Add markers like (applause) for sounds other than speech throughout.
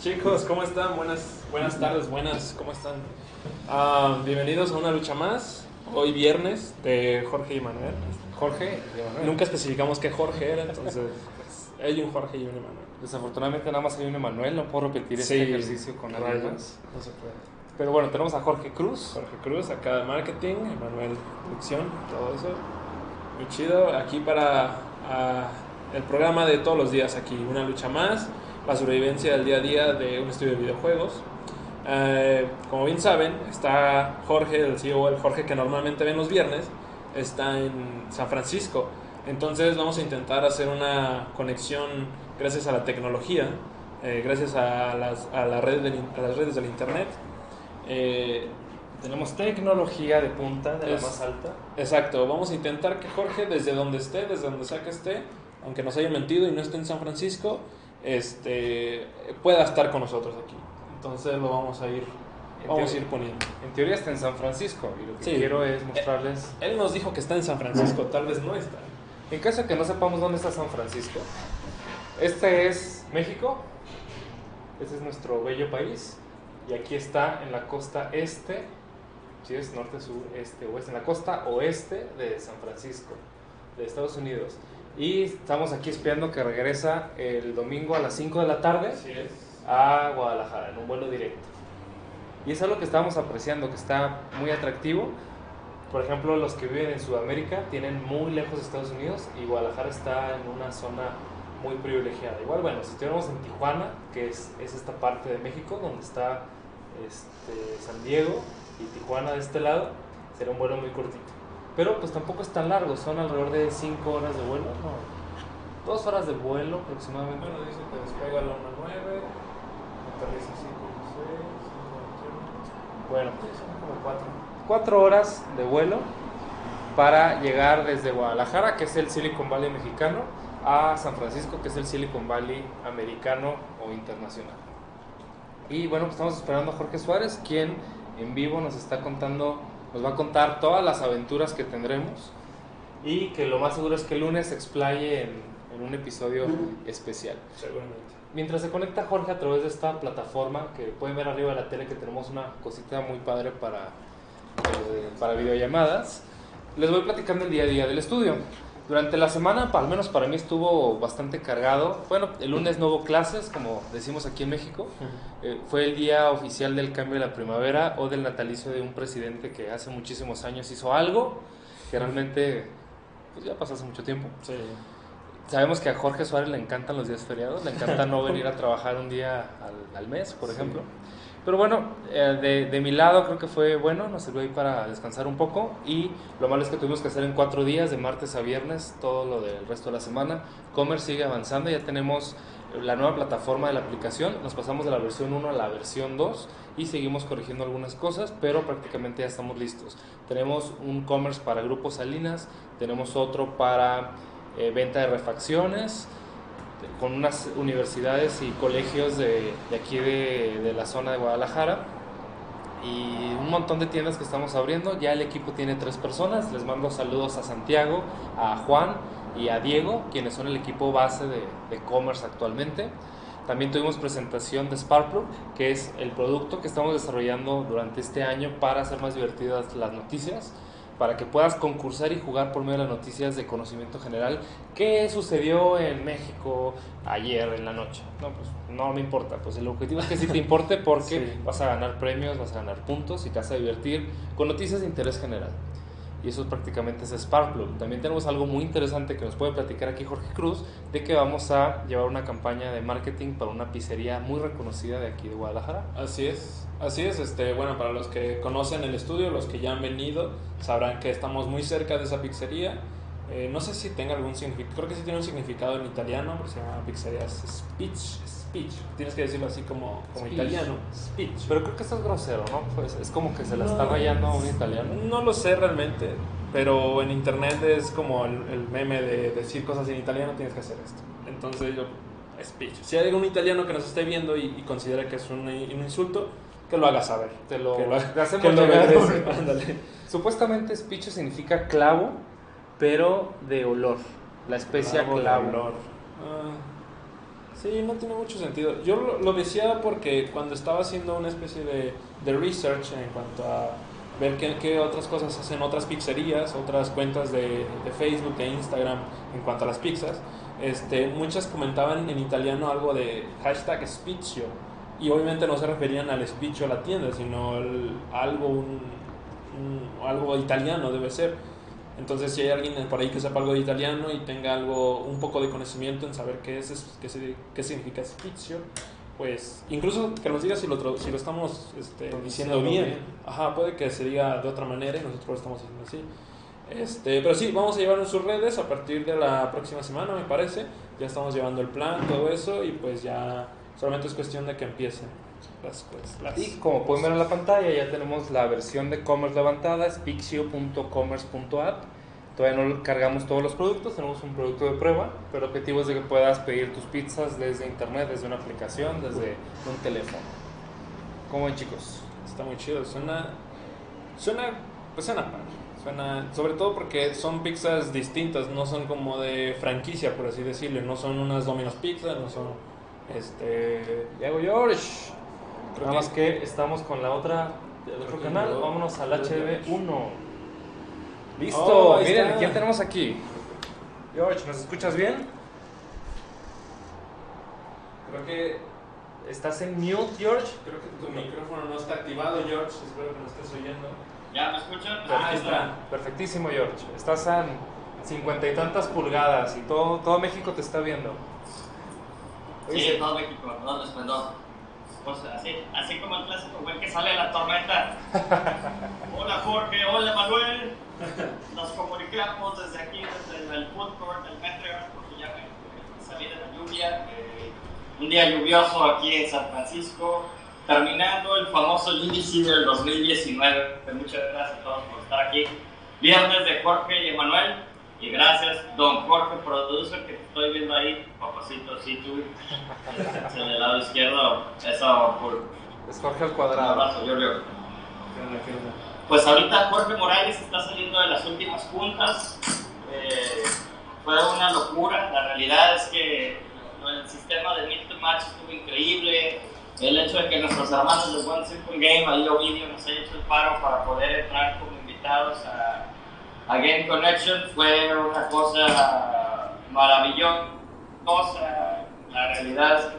Chicos, ¿cómo están? Buenas, buenas tardes, buenas, ¿cómo están? Ah, bienvenidos a una lucha más. Hoy viernes de Jorge y Manuel. Jorge y Emanuel. Nunca especificamos qué Jorge era, entonces pues, hay un Jorge y un Emanuel. Desafortunadamente nada más hay un Emanuel, no puedo repetir Sí, este ejercicio con alguien rayos. más. No se puede. Pero bueno, tenemos a Jorge Cruz. Jorge Cruz, acá de marketing, Emanuel producción, todo eso. Muy chido. Aquí para ah, el programa de todos los días aquí, una lucha más, la sobrevivencia del día a día de un estudio de videojuegos. Eh, como bien saben, está Jorge, el CEO, el Jorge que normalmente ven los viernes, está en San Francisco. Entonces vamos a intentar hacer una conexión gracias a la tecnología, eh, gracias a las, a, la red del a las redes del Internet. Eh, Tenemos tecnología de punta, de Es- la más alta. Exacto, vamos a intentar que Jorge, desde donde esté, desde donde sea que esté, aunque nos haya mentido y no esté en San Francisco, este, pueda estar con nosotros aquí. Entonces lo vamos a ir, En vamos a teo- ir poniendo. En teoría está en San Francisco y lo que Sí. quiero es mostrarles... Él nos dijo que está en San Francisco, tal vez no está. En caso de que no sepamos dónde está San Francisco, este es México, este es nuestro bello país y aquí está en la costa este, si es norte, sur, este, oeste, en la costa oeste de San Francisco, de Estados Unidos. Y estamos aquí espiando que regresa el domingo a las 5 de la tarde Así es. a Guadalajara en un vuelo directo. Y es algo que estamos apreciando, que está muy atractivo. Por ejemplo, los que viven en Sudamérica tienen muy lejos de Estados Unidos y Guadalajara está en una zona muy privilegiada. Igual, bueno, si estuviéramos en Tijuana, que es, es esta parte de México donde está este, San Diego y Tijuana de este lado, sería un vuelo muy cortito. Pero pues tampoco es tan largo, son alrededor de 5 horas de vuelo, no, 2 horas de vuelo aproximadamente. Bueno, dice que despega a la 1.9, aterriza 5.6, Bueno, 5.8. Sí, son como 4. cuatro horas de vuelo para llegar desde Guadalajara, que es el Silicon Valley mexicano, a San Francisco, que es el Silicon Valley americano o internacional. Y bueno, pues estamos esperando a Jorge Suárez, quien en vivo nos está contando, nos va a contar todas las aventuras que tendremos y que lo más seguro es que el lunes se explaye en, en un episodio especial. Seguramente. Mientras se conecta Jorge a través de esta plataforma que pueden ver arriba de la tele que tenemos una cosita muy padre para, eh, para videollamadas, les voy platicando el día a día del estudio. Durante la semana, al menos para mí, estuvo bastante cargado. Bueno, el lunes no hubo clases, como decimos aquí en México. Eh, fue el día oficial del cambio de la primavera o del natalicio de un presidente que hace muchísimos años hizo algo que realmente pues ya pasó hace mucho tiempo. Sí. Sabemos que a Jorge Suárez le encantan los días feriados, le encanta no (laughs) venir a trabajar un día al, al mes, por Sí. ejemplo. Pero bueno, eh, de, mi lado creo que fue bueno, nos sirvió ahí para descansar un poco y lo malo es que tuvimos que hacer en cuatro días, de martes a viernes, todo lo del resto de la semana. Comer sigue avanzando, ya tenemos la nueva plataforma de la aplicación, nos pasamos de la versión 1 a la versión 2 y seguimos corrigiendo algunas cosas, pero prácticamente ya estamos listos. Tenemos un commerce para grupos Salinas, tenemos otro para eh, venta de refacciones, con unas universidades y colegios de, aquí de, la zona de Guadalajara y un montón de tiendas que estamos abriendo. Ya el equipo tiene tres personas. Les mando saludos a Santiago, a Juan y a Diego, quienes son el equipo base de de e-commerce actualmente. También tuvimos presentación de Sparkplug, que es el producto que estamos desarrollando durante este año para hacer más divertidas las noticias, para que puedas concursar y jugar por medio de las noticias de conocimiento general. ¿Qué sucedió en México ayer en la noche? No, pues no me importa. Pues el objetivo es que sí te importe porque (laughs) Sí. vas a ganar premios, vas a ganar puntos y te vas a divertir con noticias de interés general. Y eso es prácticamente ese Sparkplug. También tenemos algo muy interesante que nos puede platicar aquí Jorge Cruz, de que vamos a llevar una campaña de marketing para una pizzería muy reconocida de aquí de Guadalajara. Así es, así es. Este, bueno, para los que conocen el estudio, los que ya han venido, sabrán que estamos muy cerca de esa pizzería. Eh, no sé si tenga algún significado, creo que sí tiene un significado en italiano, se llama pizzería Speech. Speech. Tienes que decirlo así como, como Speech. italiano. Speech. Pero creo que esto es grosero, ¿no? Pues es como que se la está rayando a un italiano. No lo sé realmente, pero en internet es como el, el meme de decir cosas en italiano, tienes que hacer esto. Entonces yo, speech. Si hay algún italiano que nos esté viendo y, y considera que es un, un insulto, que lo haga saber. Te lo, Que lo- te hacemos que lo. Supuestamente speech significa clavo, pero de olor. La especia Clavo de clavo. olor. Ah, Sí, no tiene mucho sentido. Yo lo, decía porque cuando estaba haciendo una especie de, de research en cuanto a ver qué, qué, otras cosas hacen otras pizzerías, otras cuentas de, de, Facebook, de Instagram en cuanto a las pizzas, este, muchas comentaban en italiano algo de hashtag spizio y obviamente no se referían al spiccio la tienda, sino al, algo, un, algo italiano debe ser. Entonces, si hay alguien por ahí que sepa algo de italiano y tenga algo, un poco de conocimiento en saber qué es, qué, se, qué significa spizio, pues incluso que nos diga si lo, si lo estamos este, diciendo bien. bien. Ajá, puede que se diga de otra manera y nosotros lo estamos haciendo así. Este, pero sí, vamos a llevar en sus redes a partir de la próxima semana, me parece. Ya estamos llevando el plan, todo eso, y pues ya solamente es cuestión de que empiecen. Las, pues, las... Y como pueden ver en la pantalla, ya tenemos la versión de commerce levantada, es pixio.commerce.app. Todavía no cargamos todos los productos, tenemos un producto de prueba, pero el objetivo es de que puedas pedir tus pizzas desde internet, desde una aplicación, desde un teléfono. ¿Cómo ven chicos? Está muy chido, suena, suena, pues suena padre. Suena, sobre todo porque son pizzas distintas, no son como de franquicia, por así decirlo, no son unas Domino's Pizza, no son, este, Diego George. Creo Nada que más que estamos con la otra, el otro canal, no, vámonos al HB1. Listo, oh, miren, está. ¿quién tenemos aquí? George, ¿nos escuchas bien? Creo que estás en mute, George. Creo que tu micrófono no está activado, George. Espero que nos estés oyendo. ¿Ya me escuchan? Ah, está. Perfectísimo, George. Estás en cincuenta y tantas pulgadas y todo, todo México te está viendo. Sí, todo México, no esplendor. Pues así, así como el clásico güey que sale de la tormenta. (laughs) hola Jorge, hola Manuel. Nos comunicamos desde aquí, desde el food court del metro, porque ya me salí de la lluvia. Eh, un día lluvioso aquí en San Francisco, terminando el famoso GDC del 2019. Muchas gracias a todos por estar aquí. Viernes de Jorge y Emanuel. Y gracias, don Jorge, producer, que estoy viendo ahí, papacito, sí, tú, en el lado izquierdo, eso por... Es Jorge al cuadrado. Un abrazo, Giorgio. Pues ahorita Jorge Morales está saliendo de las últimas juntas. Eh, fue una locura. La realidad es que el sistema de Meet the Match estuvo increíble. El hecho de que nuestros hermanos de One Simple Game, ahí Ovidio, nos haya hecho el paro para poder entrar como invitados a, a Game Connection fue una cosa maravillosa. La realidad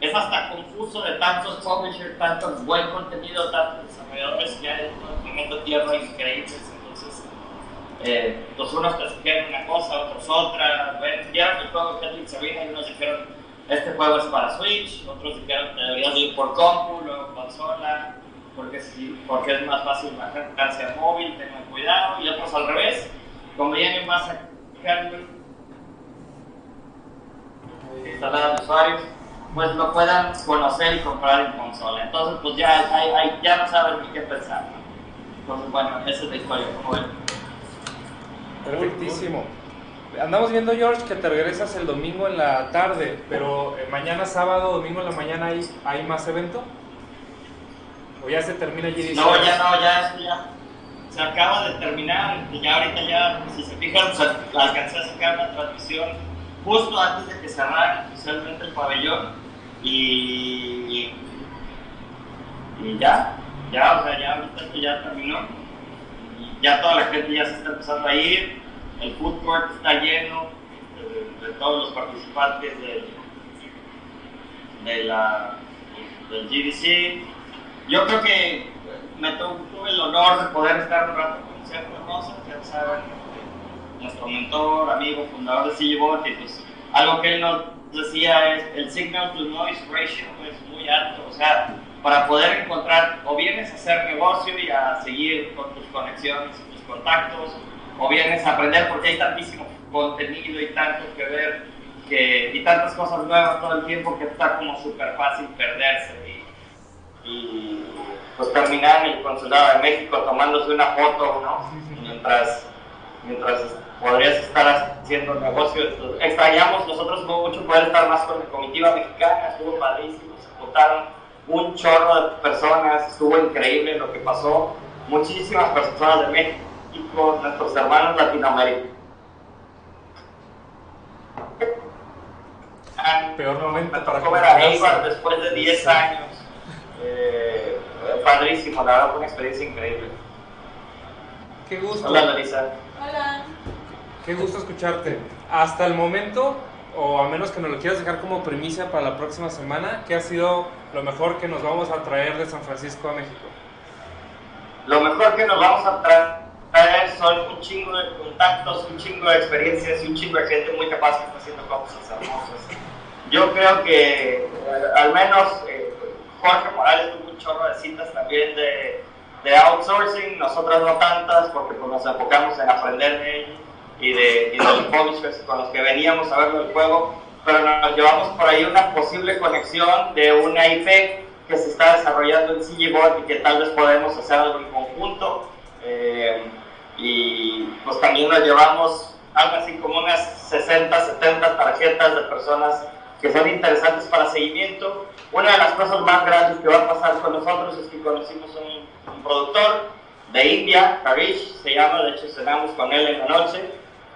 es que hasta confuso de tantos publishers, tanto buen contenido, tantos desarrolladores que hay en tierra increíbles. Entonces, eh, los unos te sugieren una cosa, otros otra. Bueno, vieron el juego Helix Arena y unos dijeron, este juego es para Switch, otros dijeron, deberías ir por compu, luego consola, porque, si, porque es más fácil bajarse al móvil, tengan cuidado. Y otros al revés, conviene más a hardware instalado usuarios pues lo puedan conocer y comprar en consola. Entonces, pues ya, hay, ya no saben ni qué pensar. Entonces, bueno, esa es la historia. Perfectísimo. Andamos viendo, George, que te regresas el domingo en la tarde, pero eh, mañana sábado, domingo en la mañana, ¿hay, hay más evento? ¿O ya se termina allí? No, ya no, ya, ya se acaba de terminar, y ya ahorita ya, si se fijan, pues, alcancé a sacar una transmisión justo antes de que cerrara oficialmente el pabellón y, y ya, ya, o sea, ya ahorita que ya terminó, ya toda la gente ya se está empezando a ir, el food court está lleno de, de todos los participantes de, de la, del GDC. Yo creo que me tuve el honor de poder estar un rato con Sergio Hermoso, ya saben, nuestro mentor, amigo, fundador de CGBot, y pues algo que él nos decía es el signal to noise ratio es muy alto, o sea, para poder encontrar, o vienes a hacer negocio y a seguir con tus conexiones tus contactos, o vienes a aprender porque hay tantísimo contenido y tanto que ver que, y tantas cosas nuevas todo el tiempo que está como súper fácil perderse. Y, pues terminar en el consulado de México tomándose una foto, ¿no? Mientras, mientras podrías estar haciendo negocios. Extrañamos nosotros mucho poder estar más con la comitiva mexicana, estuvo padrísimo, se votaron un chorro de personas, estuvo increíble lo que pasó. Muchísimas personas de México, nuestros hermanos latinoamericanos. peor momento Me para. Eibar después de 10 años. Eh, padrísimo, la verdad fue una experiencia increíble. Qué gusto. Hola Larisa. Hola. Qué gusto escucharte. Hasta el momento, o a menos que nos lo quieras dejar como primicia para la próxima semana, ¿qué ha sido lo mejor que nos vamos a traer de San Francisco a México? Lo mejor que nos vamos a traer son un chingo de contactos, un chingo de experiencias y un chingo de gente muy capaz que está haciendo cosas hermosas. Yo creo que eh, al menos eh, Jorge Morales tuvo un chorro de citas también de, de outsourcing, nosotras no tantas porque pues, nos enfocamos en aprender de ellos y de, y de los publishers con los que veníamos a verlo el juego, pero nos llevamos por ahí una posible conexión de una IP que se está desarrollando en CG Board y que tal vez podemos hacer algo en conjunto. Eh, y pues también nos llevamos algo así como unas 60, 70 tarjetas de personas que son interesantes para seguimiento. Una de las cosas más grandes que va a pasar con nosotros es que conocimos un, un productor de India, Harish, se llama, de hecho cenamos con él en la noche,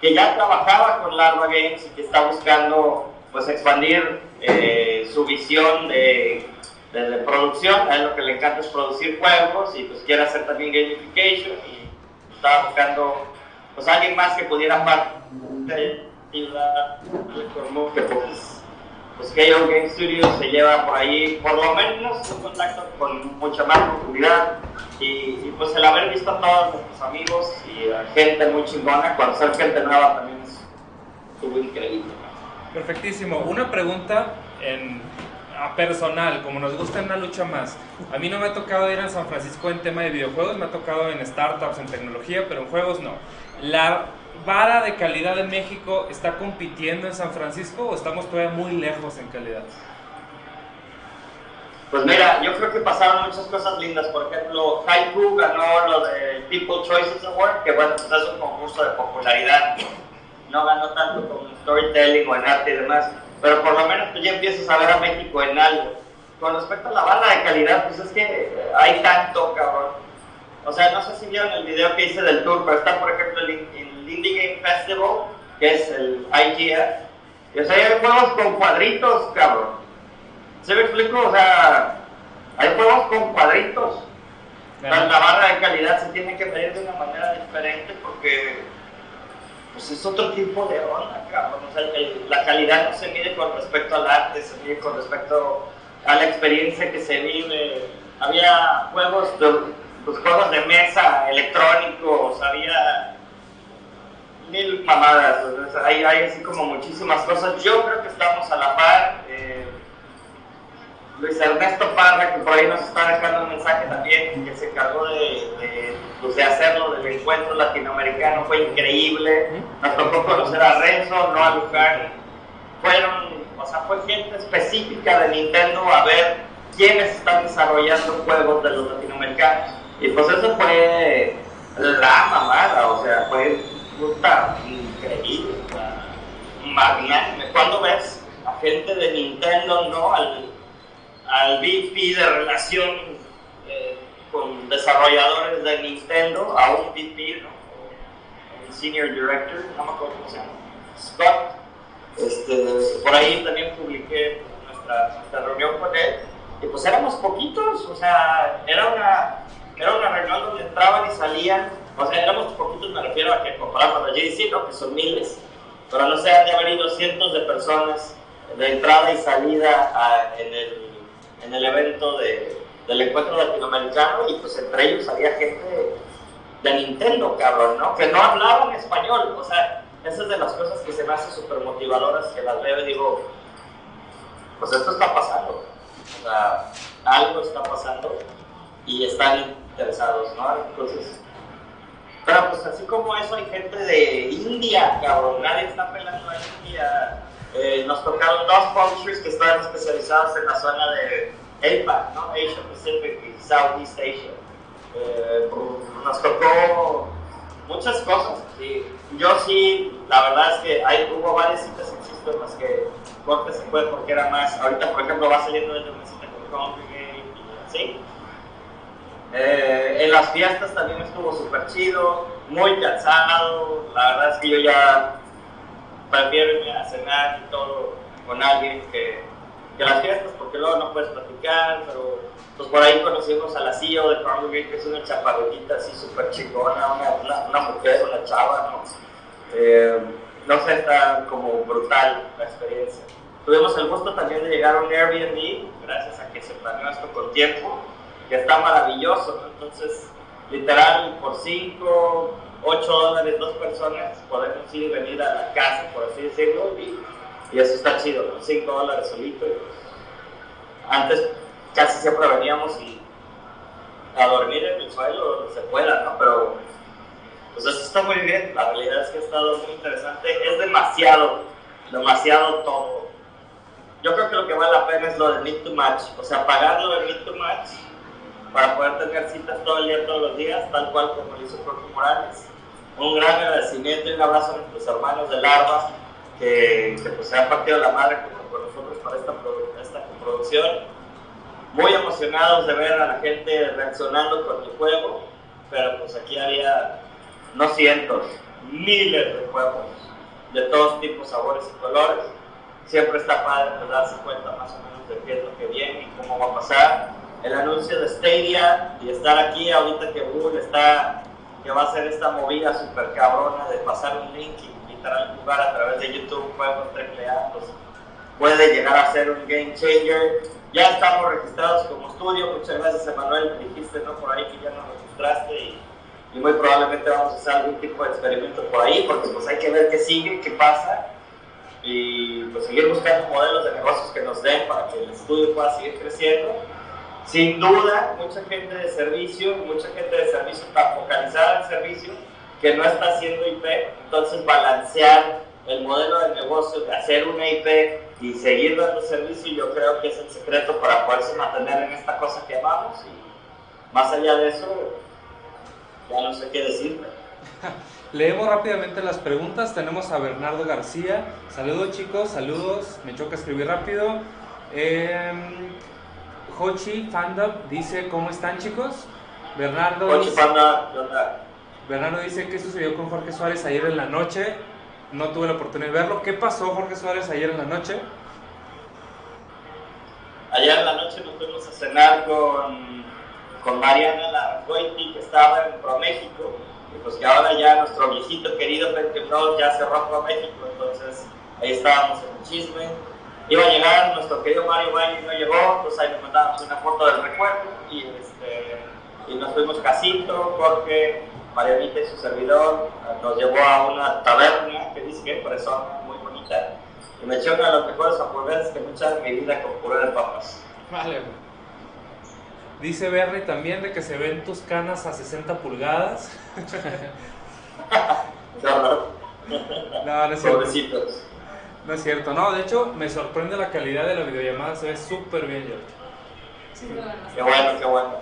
que ya trabajaba con Larva Games y que está buscando pues expandir eh, su visión de, de, de producción, a él lo que le encanta es producir juegos y pues quiere hacer también gamification y estaba buscando pues alguien más que pudiera ayudar que pues, pues KO Game Studios se lleva por ahí por lo menos un contacto con mucha más profundidad y, y, pues el haber visto a todos nuestros amigos y a gente muy chingona, conocer gente nueva también es, estuvo increíble. Perfectísimo. Una pregunta en, a personal, como nos gusta en una lucha más. A mí no me ha tocado ir a San Francisco en tema de videojuegos, me ha tocado en startups, en tecnología, pero en juegos no. ¿La vara de calidad de México está compitiendo en San Francisco o estamos todavía muy lejos en calidad? Pues mira, yo creo que pasaron muchas cosas lindas. Por ejemplo, Haiku ganó lo de People Choices Award, que bueno, pues es un concurso de popularidad. No ganó tanto como storytelling o en arte y demás, pero por lo menos tú ya empiezas a ver a México en algo. Con respecto a la banda de calidad, pues es que hay tanto, cabrón. O sea, no sé si vieron el video que hice del tour, pero está, por ejemplo, el Indie Game Festival, que es el IGF. Y o sea, hay juegos con cuadritos, cabrón. ¿Se me explico? O sea, hay juegos con cuadritos. La, la barra de calidad se tiene que medir de una manera diferente porque pues es otro tipo de onda, cabrón. O sea, el, la calidad no se mide con respecto al arte, se mide con respecto a la experiencia que se vive. Había juegos de, pues, juegos de mesa electrónicos, había mil mamadas. O sea, hay, hay así como muchísimas cosas. Yo creo que estamos a la par. Eh, Luis Ernesto Parra, que por ahí nos está dejando un mensaje también, que se encargó de, pues de hacerlo del encuentro latinoamericano, fue increíble. Nos tocó conocer a Renzo, no a Luján. Fueron, o sea, fue gente específica de Nintendo a ver quiénes están desarrollando juegos de los latinoamericanos. Y pues eso fue la mamada, o sea, fue puta, increíble, magnánime. ¿Cuándo ves a gente de Nintendo, no? Al, al VP de relación eh, con desarrolladores de Nintendo, a un VP, ¿no? un Senior Director, no me acuerdo cómo se llama, Scott. Este, por ahí también publiqué nuestra, nuestra reunión con él, y pues éramos poquitos, o sea, era una, era una reunión donde entraban y salían, o sea, éramos poquitos, me refiero a que comparado con la JDC, ¿no? que son miles, pero no sé, han de haber ido cientos de personas de entrada y salida a, en el en el evento de, del encuentro latinoamericano y pues entre ellos había gente de Nintendo, cabrón, ¿no? Que no hablaban español, o sea, esa es de las cosas que se me hace súper motivadoras, que las veo y digo, pues esto está pasando, o sea, algo está pasando y están interesados, ¿no? Entonces, pero pues así como eso hay gente de India, cabrón, nadie está pelando a India, eh, nos tocaron dos publishers que estaban especializados en la zona de APAC, ¿no? Asia Pacific y Southeast Asia. Eh, nos tocó muchas cosas. Y yo sí, la verdad es que hay, hubo varias citas, insisto, en las que Jorge se fue porque era más. Ahorita, por ejemplo, va saliendo de una cita con Congregate y así. Eh, en las fiestas también estuvo súper chido, muy cansado. La verdad es que yo ya prefiero irme a cenar y todo con alguien que, que las fiestas, porque luego no puedes platicar, pero pues por ahí conocimos a la CEO de Congregate, que es una chaparrita así súper chingona, una, una, mujer, una chava, ¿no? Eh, no sé, está como brutal la experiencia. Tuvimos el gusto también de llegar a un Airbnb, gracias a que se planeó esto con tiempo, que está maravilloso. Entonces, literal, por 5, 8 dólares dos personas podemos ir y venir a la casa, por así decirlo, y, eso está chido, ¿no? 5 dólares solito. Antes casi siempre veníamos a dormir en el suelo donde se pueda, ¿no? Pero pues eso está muy bien, la realidad es que ha estado muy interesante, es demasiado, demasiado todo. Yo creo que lo que vale la pena es lo de Meet to Match, o sea, pagar lo de Meet to Match para poder tener citas todo el día, todos los días, tal cual como lo hizo Jorge Morales. Un gran agradecimiento y un abrazo a nuestros hermanos de Larva que, que pues, se han partido la madre con, nosotros para esta, esta producción muy emocionados de ver a la gente reaccionando con el juego, pero pues aquí había no cientos, miles de juegos de todos tipos, sabores y colores. Siempre está padre pues, darse cuenta más o menos de qué es lo que viene y cómo va a pasar. El anuncio de Stadia y estar aquí ahorita que Google está, que va a hacer esta movida super cabrona de pasar un link y literal jugar a través de YouTube juegos AAA, pues puede llegar a ser un game changer ya estamos registrados como estudio. Muchas gracias, Emanuel. Dijiste ¿no? por ahí que ya nos registraste y, muy probablemente vamos a hacer algún tipo de experimento por ahí, porque pues hay que ver qué sigue, qué pasa y pues seguir buscando modelos de negocios que nos den para que el estudio pueda seguir creciendo. Sin duda, mucha gente de servicio, mucha gente de servicio está focalizada en servicio que no está haciendo IP, entonces balancear el modelo de negocio de hacer una IP y seguir dando servicio, yo creo que es el secreto para poderse mantener en esta cosa que amamos. Y más allá de eso, ya no sé qué decirme. (laughs) Leemos rápidamente las preguntas. Tenemos a Bernardo García. Saludos chicos, saludos. Me choca escribir rápido. Eh, Hochi Fandub dice, ¿cómo están chicos? Bernardo Hochi Fandub, Bernardo dice, ¿qué sucedió con Jorge Suárez ayer en la noche? no tuve la oportunidad de verlo. ¿Qué pasó, Jorge Suárez, ayer en la noche? Ayer en la noche nos fuimos a cenar con, con Mariana Largoiti, que estaba en ProMéxico, y pues que ahora ya nuestro viejito querido Pentecost ya cerró ProMéxico, entonces ahí estábamos en el chisme. Iba a llegar nuestro querido Mario Valle y no llegó, entonces ahí le mandamos una foto del recuerdo y, este, y nos fuimos casito, Jorge, Marianita y su servidor nos llevó a una taberna que dice que es persona muy bonita y me echó una de las mejores hamburguesas que he en mi vida con puré de papas. Vale. Dice Berry también de que se ven tus canas a 60 pulgadas. (laughs) no, no. Es cierto. No es cierto. No, de hecho, me sorprende la calidad de la videollamada. Se ve súper bien, George. qué bueno, qué bueno.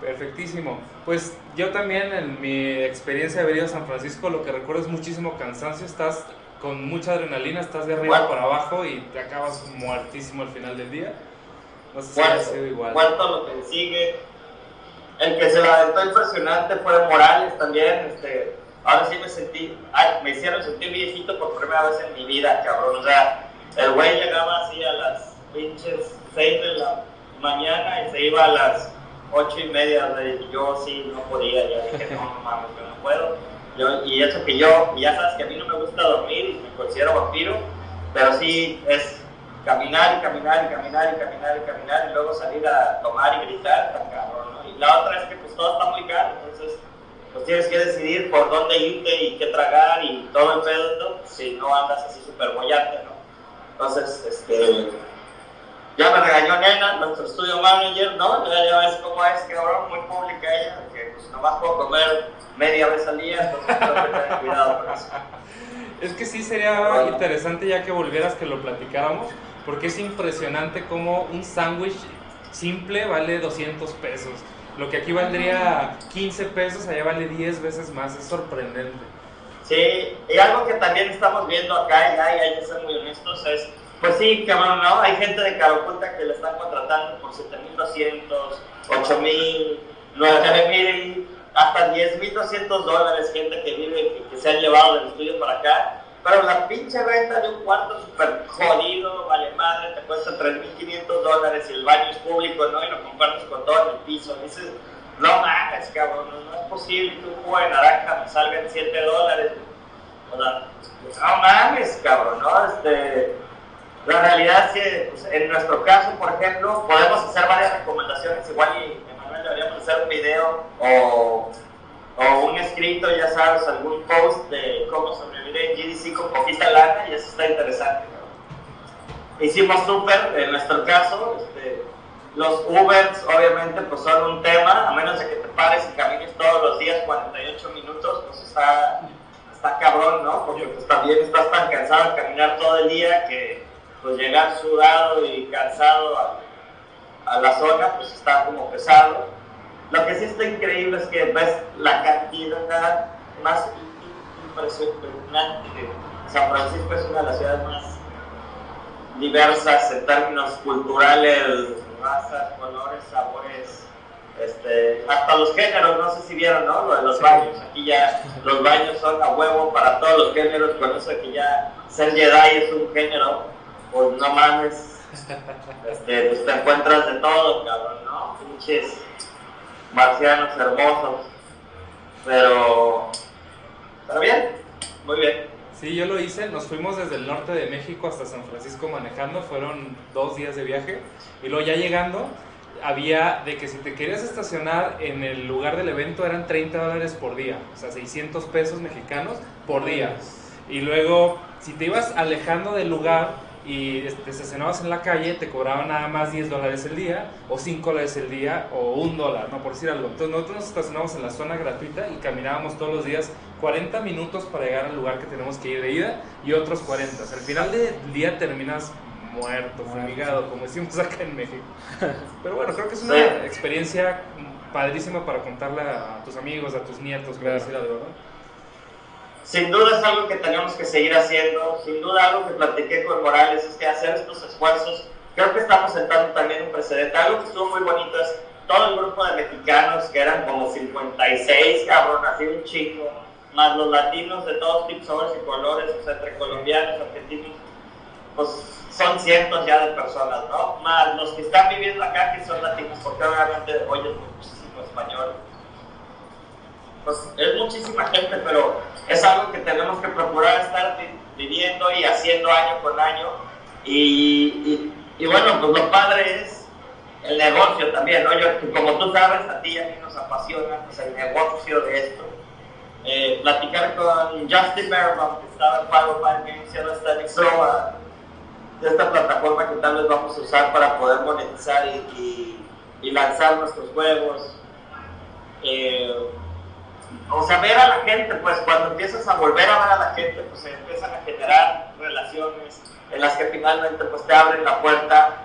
Perfectísimo. Pues yo también en mi experiencia de haber ido a San Francisco lo que recuerdo es muchísimo cansancio, estás con mucha adrenalina, estás de arriba para abajo y te acabas muertísimo al final del día. No sé si ha sido igual. Cuánto lo que sigue. El que se la aventó impresionante fue Morales también. Este, ahora sí me sentí, me hicieron sentir viejito por primera vez en mi vida, cabrón. O sea, el güey llegaba así a las pinches 6 de la mañana y se iba a las ocho y media, de yo sí no podía, ya dije, no, no mames, yo no puedo. Yo, y eso que yo, ya sabes que a mí no me gusta dormir y me considero vampiro, pero sí es caminar y caminar y caminar y caminar y caminar y luego salir a tomar y gritar, tan cabrón, ¿no? Y la otra es que pues todo está muy caro, entonces pues tienes que decidir por dónde irte y qué tragar y todo el pedo, si no andas así súper bollante, ¿no? Entonces, este ya me regañó Nena, nuestro estudio manager, ¿no? Ya, ya ves cómo es, que ahora muy pública ella, que pues nomás puedo comer media vez al día, entonces tengo que tener (laughs) cuidado con eso. Es que sí sería interesante ya que volvieras que lo platicáramos, porque es impresionante cómo un sándwich simple vale 200 pesos. Lo que aquí valdría 15 pesos, allá vale 10 veces más, es sorprendente. Sí, y algo que también estamos viendo acá, y hay que ser muy honestos, es pues sí, cabrón, ¿no? Hay gente de Caraculta que le están contratando por 7.200, 8.000, 9.000, hasta 10.200 dólares, gente que vive, que, se han llevado del estudio para acá. Pero la pinche renta de un cuarto súper jodido, vale madre, te cuesta 3.500 dólares y el baño es público, ¿no? Y lo compartes con todo en el piso. dices, no mames, cabrón, no, es posible que un jugo de naranja me salga en 7 dólares. O sea, no mames, cabrón, ¿no? Este, la realidad es que pues, en nuestro caso, por ejemplo, podemos hacer varias recomendaciones, igual y Emanuel deberíamos hacer un video o o un escrito, ya sabes, algún post de cómo sobrevivir en GDC con poquita lana y eso está interesante. Hicimos súper, en nuestro caso, este, los Ubers obviamente pues son un tema, a menos de que te pares y camines todos los días 48 minutos, pues está, está cabrón, ¿no? Porque pues también estás tan cansado de caminar todo el día que pues llegar sudado y cansado a, a la zona pues está como pesado lo que sí está increíble es que ves la cantidad más impresionante. San Francisco es una de las ciudades más diversas en términos culturales, razas, colores, sabores, este, hasta los géneros, no sé si vieron, ¿no? Lo de los baños, aquí ya los baños son a huevo para todos los géneros, con eso que ya ser Jedi es un género, pues no mames, este, pues te encuentras de todo, cabrón, ¿no? Pinches marcianos hermosos. Pero, pero bien, muy bien. Sí, yo lo hice. Nos fuimos desde el norte de México hasta San Francisco manejando. Fueron dos días de viaje. Y luego ya llegando, había de que si te querías estacionar en el lugar del evento eran 30 dólares por día. O sea, 600 pesos mexicanos por día. Y luego, si te ibas alejando del lugar, y te estacionabas en la calle, te cobraban nada más 10 dólares el día, o 5 dólares el día, o un dólar, ¿no? Por decir algo. Entonces nosotros nos estacionamos en la zona gratuita y caminábamos todos los días 40 minutos para llegar al lugar que tenemos que ir de ida y otros 40. al final del día terminas muerto, fumigado, como decimos acá en México. (laughs) Pero bueno, creo que es una experiencia padrísima para contarle a tus amigos, a tus nietos, claro. de verdad sin duda es algo que tenemos que seguir haciendo, sin duda algo que platiqué con Morales es que hacer estos esfuerzos, creo que estamos sentando también un precedente, algo que estuvo muy bonito es todo el grupo de mexicanos que eran como 56, cabrón, así un chico, más los latinos de todos tipos, sabores y colores, o sea, entre colombianos, argentinos, pues son cientos ya de personas, ¿no? Más los que están viviendo acá que son latinos, porque obviamente oyes muchísimo español pues es muchísima gente, pero es algo que tenemos que procurar estar viviendo y haciendo año con año. Y, bueno, pues lo padre es el negocio también, ¿no? Yo, como tú sabes, a ti y a mí nos apasiona pues, el negocio de esto. Eh, platicar con Justin Merriman, que estaba en Five Games, ya está en de esta plataforma que tal vez vamos a usar para poder monetizar y, y lanzar nuestros juegos. Eh, o sea, ver a la gente, pues cuando empiezas a volver a ver a la gente, pues se empiezan a generar relaciones en las que finalmente pues te abren la puerta.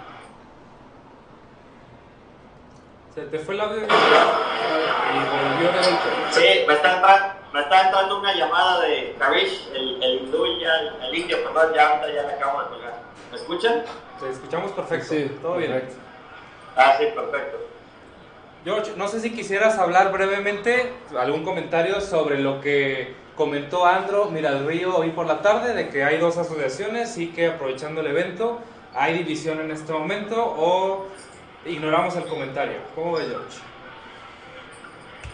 Se te fue el audio y volvió de vuelta. Sí, me está, entrando, me está entrando una llamada de Karish, el, el hindú, ya, el, indio, perdón, ya ya le acabo de colgar. ¿Me escuchan? Te escuchamos perfecto, sí, todo bien. Ah, sí, perfecto. George, no sé si quisieras hablar brevemente, algún comentario sobre lo que comentó Andro Mira el Río hoy por la tarde, de que hay dos asociaciones y que aprovechando el evento hay división en este momento o ignoramos el comentario. ¿Cómo ve George?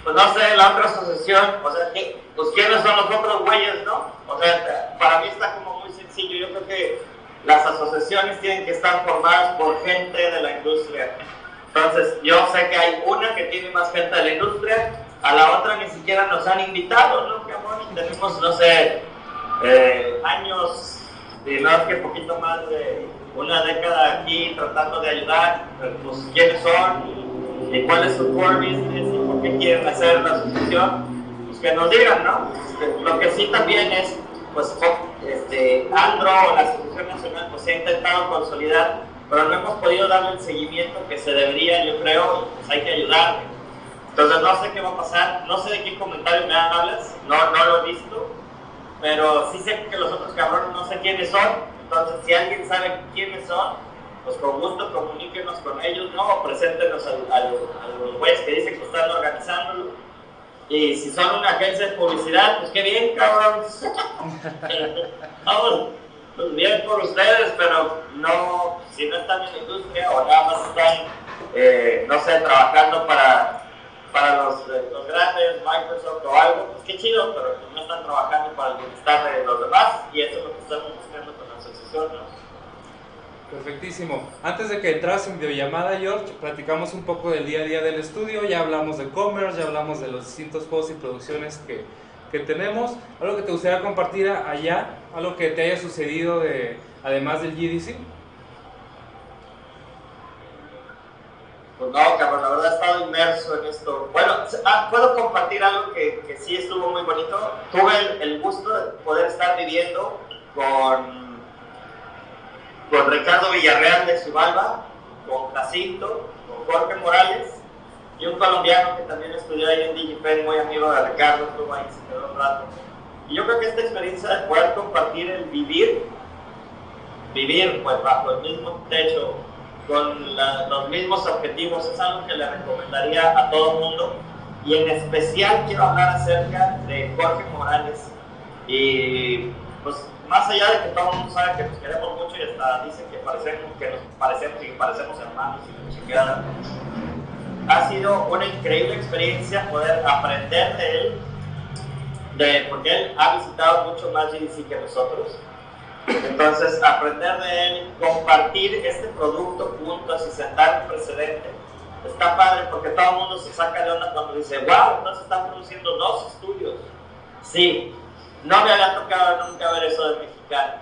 Pues no sé, la otra asociación, o sea, pues quiénes son los otros güeyes, ¿no? O sea, para mí está como muy sencillo, yo creo que las asociaciones tienen que estar formadas por gente de la industria entonces, yo sé que hay una que tiene más gente de la industria, a la otra ni siquiera nos han invitado, ¿no? Y tenemos, no sé, eh, años, y no que poquito más de una década aquí tratando de ayudar, pues quiénes son y, cuál es su core business y por qué quieren hacer la asociación, pues que nos digan, ¿no? Este, lo que sí también es, pues, este, Andro o la Asociación Nacional, pues se ha intentado consolidar pero no hemos podido darle el seguimiento que se debería, yo creo, pues hay que ayudarle. Entonces no sé qué va a pasar, no sé de qué comentario me hablas, no, no lo he visto, pero sí sé que los otros cabrones no sé quiénes son, entonces si alguien sabe quiénes son, pues con gusto comuníquenos con ellos, ¿no? O preséntenos a, los güeyes que dicen que están organizándolo. Y si son una agencia de publicidad, pues qué bien, cabrón. (laughs) Vamos, pues bien por ustedes, pero no, si no están en la industria o nada más están, eh, no sé, trabajando para, para los, eh, grandes, Microsoft o algo, pues qué chido, pero no están trabajando para el bienestar de los demás y eso es lo que estamos buscando con la asociación, ¿no? Perfectísimo. Antes de que entras en videollamada, George, platicamos un poco del día a día del estudio. Ya hablamos de commerce, ya hablamos de los distintos juegos y producciones que, que tenemos. ¿Algo que te gustaría compartir allá? ¿Algo que te haya sucedido de, además del GDC? Pues no, cabrón, la verdad he estado inmerso en esto. Bueno, ah, puedo compartir algo que, que, sí estuvo muy bonito. Tuve el, el gusto de poder estar viviendo con con Ricardo Villarreal de Subalba, con Jacinto, con Jorge Morales y un colombiano que también estudió ahí en DigiPen, muy amigo de Ricardo, estuvo ahí, se quedó un rato. Y yo creo que esta experiencia de poder compartir el vivir, vivir pues bajo el mismo techo, con los mismos objetivos, es algo que le recomendaría a todo el mundo. Y en especial quiero hablar acerca de Jorge Morales. Y pues más allá de que todo el mundo sabe que nos queremos mucho y hasta dicen que parecemos, que nos parecemos y que parecemos hermanos y chingada, ha sido una increíble experiencia poder aprender de él, de, porque él ha visitado mucho más GDC que nosotros. Entonces, aprender de él, compartir este producto juntos y sentar un precedente, está padre porque todo el mundo se saca de onda cuando dice, wow, entonces están produciendo dos estudios. Sí, no me había tocado nunca ver eso de mexicanos.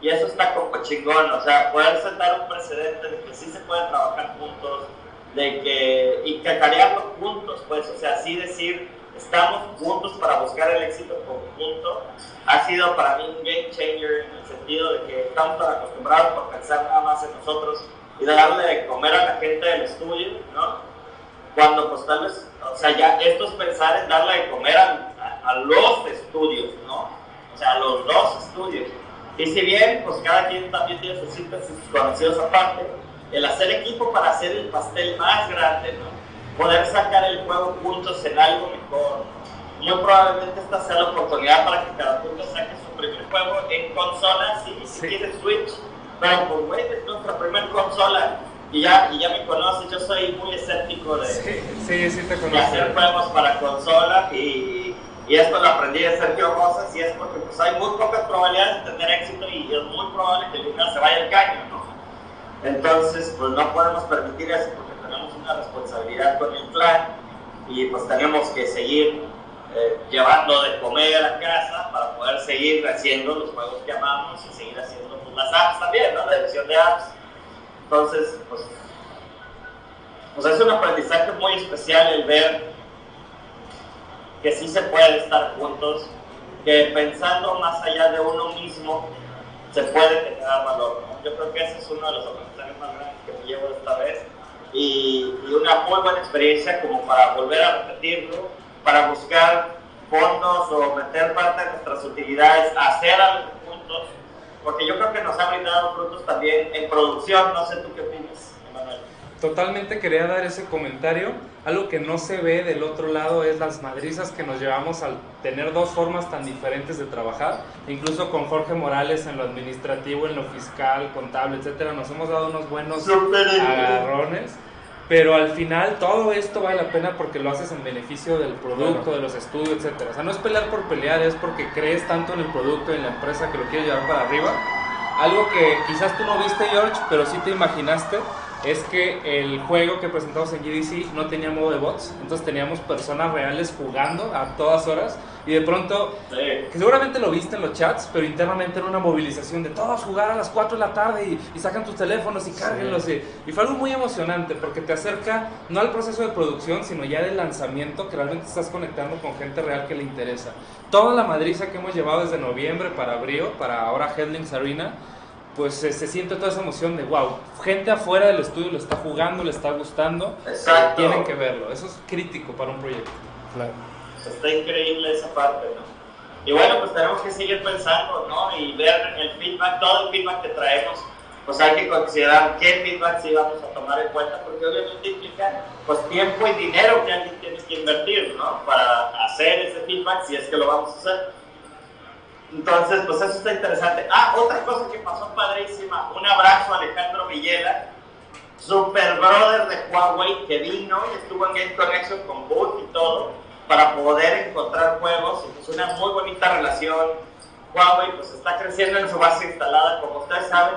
Y eso está como chingón, o sea, poder sentar un precedente de que sí se puede trabajar juntos, de que, y cacarearlo juntos, pues, o sea, así decir, estamos juntos para buscar el éxito conjunto, ha sido para mí un game changer en el sentido de que estamos tan acostumbrados a pensar nada más en nosotros y darle de comer a la gente del estudio, ¿no? Cuando pues tal vez, o sea, ya esto es pensar en darle de comer a, a, los estudios, ¿no? O sea, a los dos estudios. Y si bien, pues cada quien también tiene sus citas y sus conocidos aparte, el hacer equipo para hacer el pastel más grande, ¿no? Poder sacar el juego juntos en algo mejor. Muy probablemente esta sea la oportunidad para que cada punto saque su primer juego en consola, sí, si quiere Switch. Pero pues, güey, es nuestra primera consola y ya, y ya me conoces, yo soy muy escéptico de, sí, sí, te de hacer juegos para consola y y esto lo aprendí de Sergio Rosas y es porque pues, hay muy pocas probabilidades de tener éxito y es muy probable que el dinero se vaya al caño, ¿no? Entonces, pues no podemos permitir eso porque tenemos una responsabilidad con el clan y pues tenemos que seguir eh, llevando de comer a la casa para poder seguir haciendo los juegos que amamos y seguir haciendo pues, las apps también, ¿no? La edición de apps. Entonces, pues, pues es un aprendizaje muy especial el ver que sí se puede estar juntos, que pensando más allá de uno mismo se puede generar valor. Yo creo que ese es uno de los aprendizajes más grandes que me llevo esta vez y, una muy buena experiencia como para volver a repetirlo, para buscar fondos o meter parte de nuestras utilidades, hacer algo juntos, porque yo creo que nos ha brindado frutos también en producción, no sé tú qué opinas. Totalmente quería dar ese comentario algo que no se ve del otro lado es las madrizas que nos llevamos al tener dos formas tan diferentes de trabajar. Incluso con Jorge Morales en lo administrativo, en lo fiscal, contable, etcétera, nos hemos dado unos buenos agarrones. Pero al final todo esto vale la pena porque lo haces en beneficio del producto, de los estudios, etcétera. O sea, no es pelear por pelear, es porque crees tanto en el producto y en la empresa que lo quieres llevar para arriba. Algo que quizás tú no viste, George, pero sí te imaginaste es que el juego que presentamos en GDC no tenía modo de bots, entonces teníamos personas reales jugando a todas horas y de pronto, que seguramente lo viste en los chats, pero internamente era una movilización de todos jugar a las 4 de la tarde y, sacan tus teléfonos y cárguenlos y, y, fue algo muy emocionante porque te acerca no al proceso de producción, sino ya del lanzamiento que realmente estás conectando con gente real que le interesa. Toda la madriza que hemos llevado desde noviembre para Brio, para ahora Headlings Arena, pues se, siente toda esa emoción de wow, gente afuera del estudio lo está jugando, le está gustando, Exacto. tienen que verlo. Eso es crítico para un proyecto. Claro. Está increíble esa parte, ¿no? Y bueno, pues tenemos que seguir pensando, ¿no? Y ver el feedback, todo el feedback que traemos pues hay que considerar qué feedback sí vamos a tomar en cuenta, porque obviamente implica pues tiempo y dinero que alguien tiene que invertir, ¿no? Para hacer ese feedback, si es que lo vamos a hacer. Entonces, pues eso está interesante. Ah, otra cosa que pasó padrísima, un abrazo a Alejandro Villela, super brother de Huawei, que vino y estuvo en Game Connection con Boot y todo, para poder encontrar juegos, y pues una muy bonita relación. Huawei pues está creciendo en su base instalada, como ustedes saben,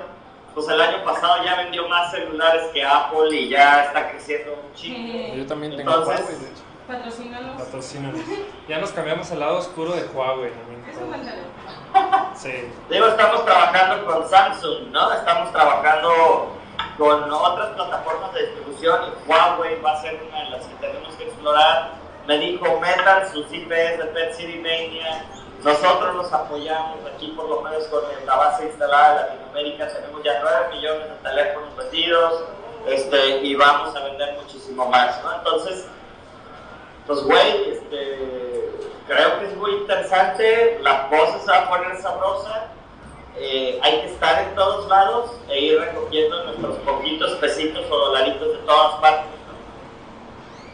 pues el año pasado ya vendió más celulares que Apple y ya está creciendo un chingo. Yo también tengo Entonces, Huawei, de hecho. Patrocínalos. Patrocínanos. (laughs) Ya nos cambiamos al lado oscuro de Huawei. Eso. Sí. Digo, estamos trabajando con Samsung, ¿no? Estamos trabajando con otras plataformas de distribución y Huawei va a ser una de las que tenemos que explorar. Me dijo, metan sus IPs de Pet City Mania. Nosotros los apoyamos aquí, por lo menos con la base instalada de Latinoamérica. Tenemos ya 9 millones de teléfonos vendidos este, y vamos a vender muchísimo más, ¿no? Entonces, pues, güey, este, creo que es muy interesante. La cosa se va a poner sabrosa. Eh, hay que estar en todos lados e ir recogiendo nuestros poquitos pesitos o dolaritos de todas partes.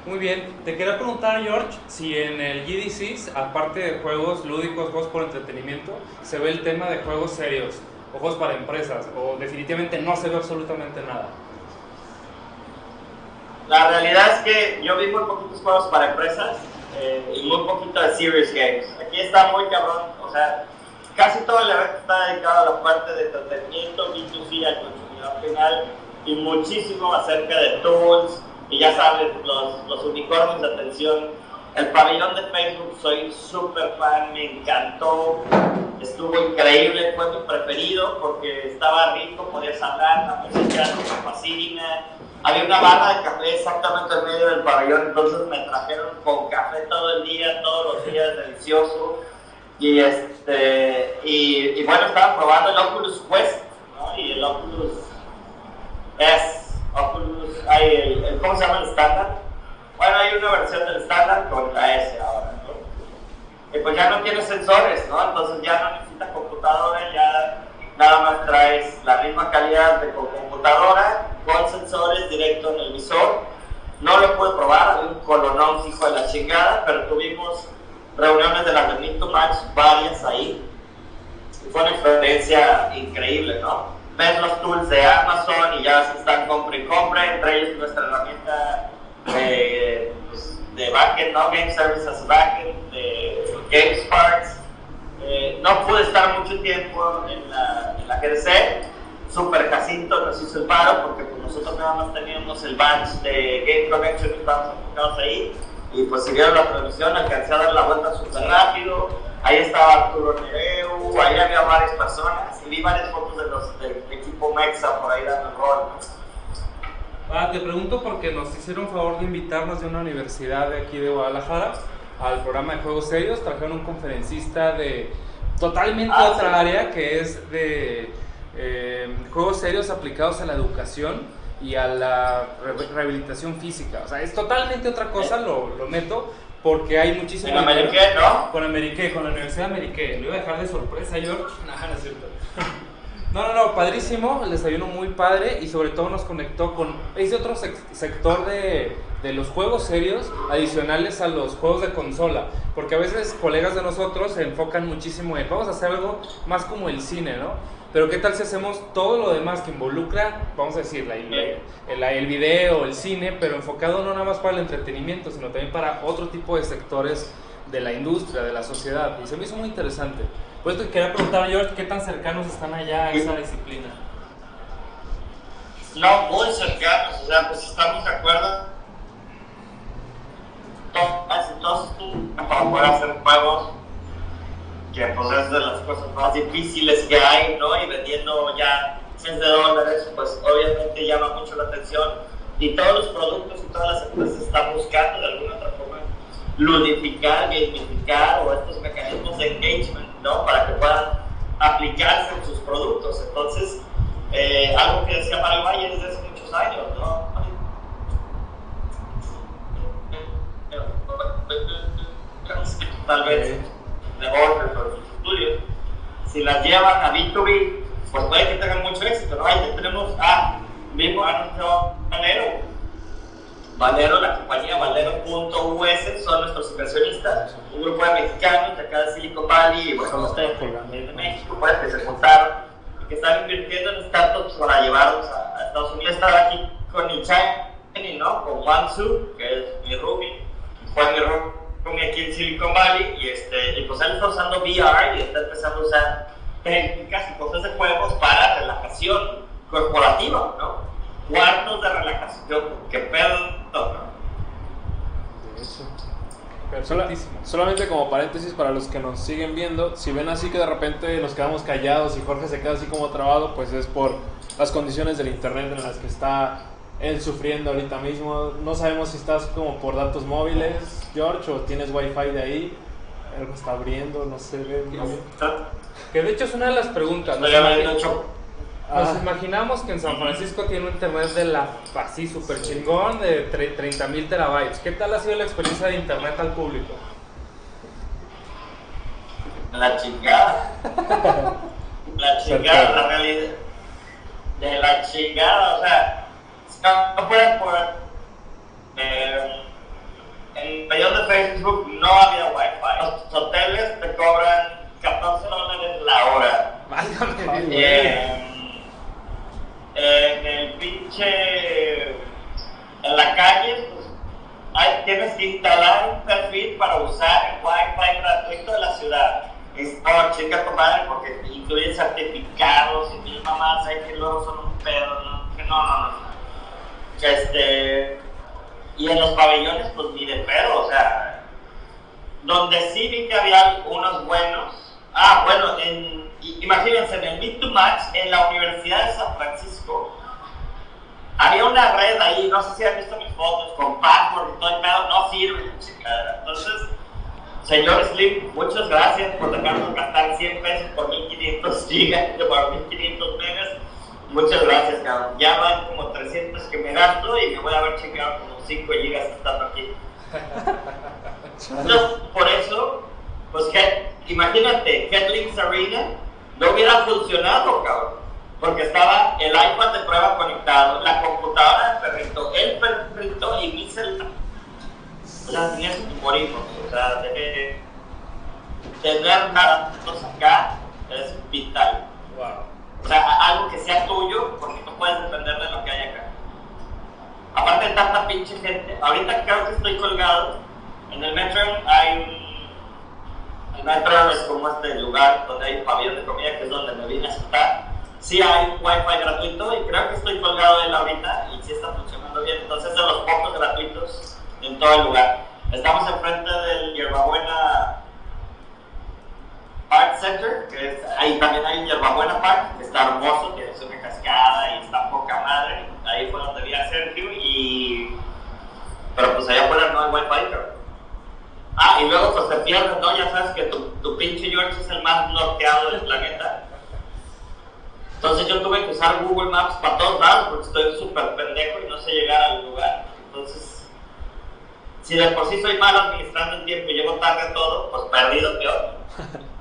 Muy bien, te quería preguntar, George, si en el GDC, aparte de juegos lúdicos, juegos por entretenimiento, se ve el tema de juegos serios o juegos para empresas, o definitivamente no se ve absolutamente nada. La realidad es que yo vi muy poquitos juegos para empresas eh, y muy poquito de serious games. Aquí está muy cabrón, o sea, casi todo el evento está dedicado a la parte de entretenimiento, B2C al consumidor final y muchísimo acerca de tools y ya sabes, los, los unicornios de atención. El pabellón de Facebook, soy súper fan, me encantó, estuvo increíble, fue mi preferido porque estaba rico, podías hablar, la música me fascina. Había una barra de café exactamente en medio del pabellón, entonces me trajeron con café todo el día, todos los días, delicioso. Y, este, y, bueno, estaba probando el Oculus Quest, ¿no? Y el Oculus S, Oculus, hay el, ¿cómo se llama el estándar? Bueno, hay una versión del estándar con la S ahora, ¿no? Y pues ya no tiene sensores, ¿no? Entonces ya no necesita computadora, ya nada más traes la misma calidad de computadora, sensores directo en el visor. No lo pude probar, un colonón hijo de la chingada, pero tuvimos reuniones de la Benito Match, varias ahí. Y fue una experiencia increíble, ¿no? Ves los tools de Amazon y ya se están compra y compra, entre ellos nuestra herramienta de, pues, de backend, ¿no? Game Service as Backend, de GameSparks. Eh, no pude estar mucho tiempo en la, en la GDC. Super Jacinto nos hizo el paro porque pues, nosotros nada más teníamos el badge de Game Connection y estábamos enfocados ahí. Y pues si vieron la transmisión, alcancé a dar la vuelta súper rápido. Ahí estaba Arturo Nereu, ahí había varias personas y vi varias fotos de los, del equipo Mexa por ahí dando el rol. Ah, te pregunto porque nos hicieron favor de invitarnos de una universidad de aquí de Guadalajara al programa de Juegos Serios. Trajeron un conferencista de totalmente Ah, otra sí. área que es de eh, juegos serios aplicados a la educación y a la re- rehabilitación física. O sea, es totalmente otra cosa, lo, lo meto, porque hay muchísimo... En Ameriqué, ¿no? Con Ameriqué, con la Universidad de Ameriqué. ¿Lo iba a dejar de sorpresa, George? (laughs) No, no es cierto. (laughs) No, no, no, padrísimo, el desayuno muy padre y sobre todo nos conectó con ese otro sec- sector de, de los juegos serios adicionales a los juegos de consola, porque a veces colegas de nosotros se enfocan muchísimo en vamos a hacer algo más como el cine, ¿no? Pero qué tal si hacemos todo lo demás que involucra, vamos a decir, la, el, video, el cine, pero enfocado no nada más para el entretenimiento, sino también para otro tipo de sectores de la industria, de la sociedad. Y se me hizo muy interesante. Por eso quería preguntar, George, ¿qué tan cercanos están allá a esa disciplina? No, muy cercanos, o sea, pues estamos de acuerdo. Para poder hacer juegos, que pues es de las cosas más difíciles que hay, ¿no? Y vendiendo ya cientos de dólares, pues obviamente llama mucho la atención. Y todos los productos y todas las empresas están buscando de alguna otra forma ludificar, gamificar o estos mecanismos de engagement, ¿no? Para que puedan aplicarse en sus productos. Entonces, eh, algo que decía Mario Valle desde hace muchos años, ¿no? Tal vez de Order o sus estudios, si las llevan a B2B, pues puede que tengan mucho éxito, ¿no? Ahí tenemos a mismo a Valero. Valero, la compañía Valero.us son nuestros inversionistas, un grupo de mexicanos de acá de Silicon Valley y bueno, ustedes de México, pues, que se juntaron y que están invirtiendo en startups para llevarlos a, a Estados Unidos. Estaba aquí con Ichai, ¿no? Con Wansu, que es mi roomie, fue mi roomie aquí en Silicon Valley y, este, y pues él está usando VR y está empezando a usar técnicas y cosas de juegos para relajación corporativa, ¿no? Cuartos de relajación, qué pedo, ¿no? Sola- solamente como paréntesis para los que nos siguen viendo, si ven así que de repente nos quedamos callados y Jorge se queda así como trabado, pues es por las condiciones del internet en las que está él sufriendo ahorita mismo. No sabemos si estás como por datos móviles, George, o tienes wifi de ahí. Algo está abriendo, no se ve muy bien. Que de hecho es una de las preguntas. ¿no? Nos Ah. imaginamos que en San Francisco tiene un internet de la así súper chingón de 30 mil terabytes. ¿Qué tal ha sido la experiencia de internet al público? La chingada. (laughs) La chingada, la realidad. De la chingada, o sea, no, no puedes poder. Eh, en el mayor de Facebook no había wifi. Los hoteles te cobran 14 dólares la hora. Válgame. Eh, en el pinche. En la calle, pues, hay- tienes que instalar un perfil para usar el wifi gratuito de la ciudad. Es, no, chica tu madre, porque incluye certificados y mil mamás ahí que luego son un pedo, ¿no? Que no, no, no. Este. Y en los pabellones, pues ni de pedo, o sea. Donde sí vi que había unos buenos. Ah, bueno, en, imagínense, en el Meet to Match, en la Universidad de San Francisco, había una red ahí, no sé si han visto mis fotos, con password y todo el no sirve. Entonces, señor Slim, muchas gracias por dejarnos gastar 100 pesos por 1500 gigas, (laughs) por 1500 megas. Muchas gracias, cabrón. Ya van como 300 que me gasto y me voy a haber chingado como 5 gigas estando aquí. Entonces, por eso, pues imagínate, Headlinks Arena no hubiera funcionado, cabrón. Porque estaba el iPad de prueba conectado, la computadora del perrito, el perrito y mi celular. O sea, tenías que morir, ¿no? O sea, de- tener datos acá es vital. Wow. O sea, algo que sea tuyo, porque no puedes depender de lo que hay acá. Aparte de tanta pinche gente, ahorita creo que estoy colgado. En el metro hay un. El metro es como este lugar donde hay un pabellón de comida, que es donde me vine a sentar. Sí hay wifi gratuito y creo que estoy colgado de él ahorita y sí está funcionando bien. Entonces, es de los pocos gratuitos en todo el lugar. Estamos enfrente del Hierbabuena Art Center, que es, ahí también hay Hierbabuena Park, que está hermoso, tiene una cascada y está poca madre. Ahí fue donde vi a Sergio y... Pero pues allá afuera no hay wifi, pero... Ah, y luego pues te pierdes, ¿no? Ya sabes que tu, pinche George es el más norteado del planeta. Entonces yo tuve que usar Google Maps para todos lados porque estoy súper pendejo y no sé llegar al lugar. Entonces, si de por sí soy malo administrando el tiempo y llego tarde todo, pues perdido peor. (laughs)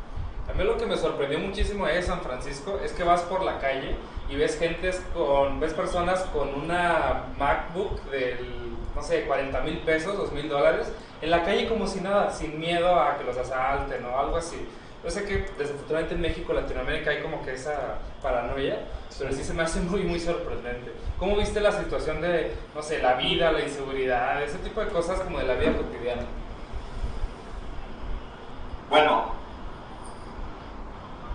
A mí lo que me sorprendió muchísimo de San Francisco es que vas por la calle y ves gentes con, ves personas con una MacBook del, no sé, 40 mil pesos, 2 mil dólares, en la calle como si nada, sin miedo a que los asalten o algo así. Yo sé que desafortunadamente en México, Latinoamérica hay como que esa paranoia, pero sí se me hace muy, muy sorprendente. ¿Cómo viste la situación de, no sé, la vida, la inseguridad, ese tipo de cosas como de la vida cotidiana? Bueno,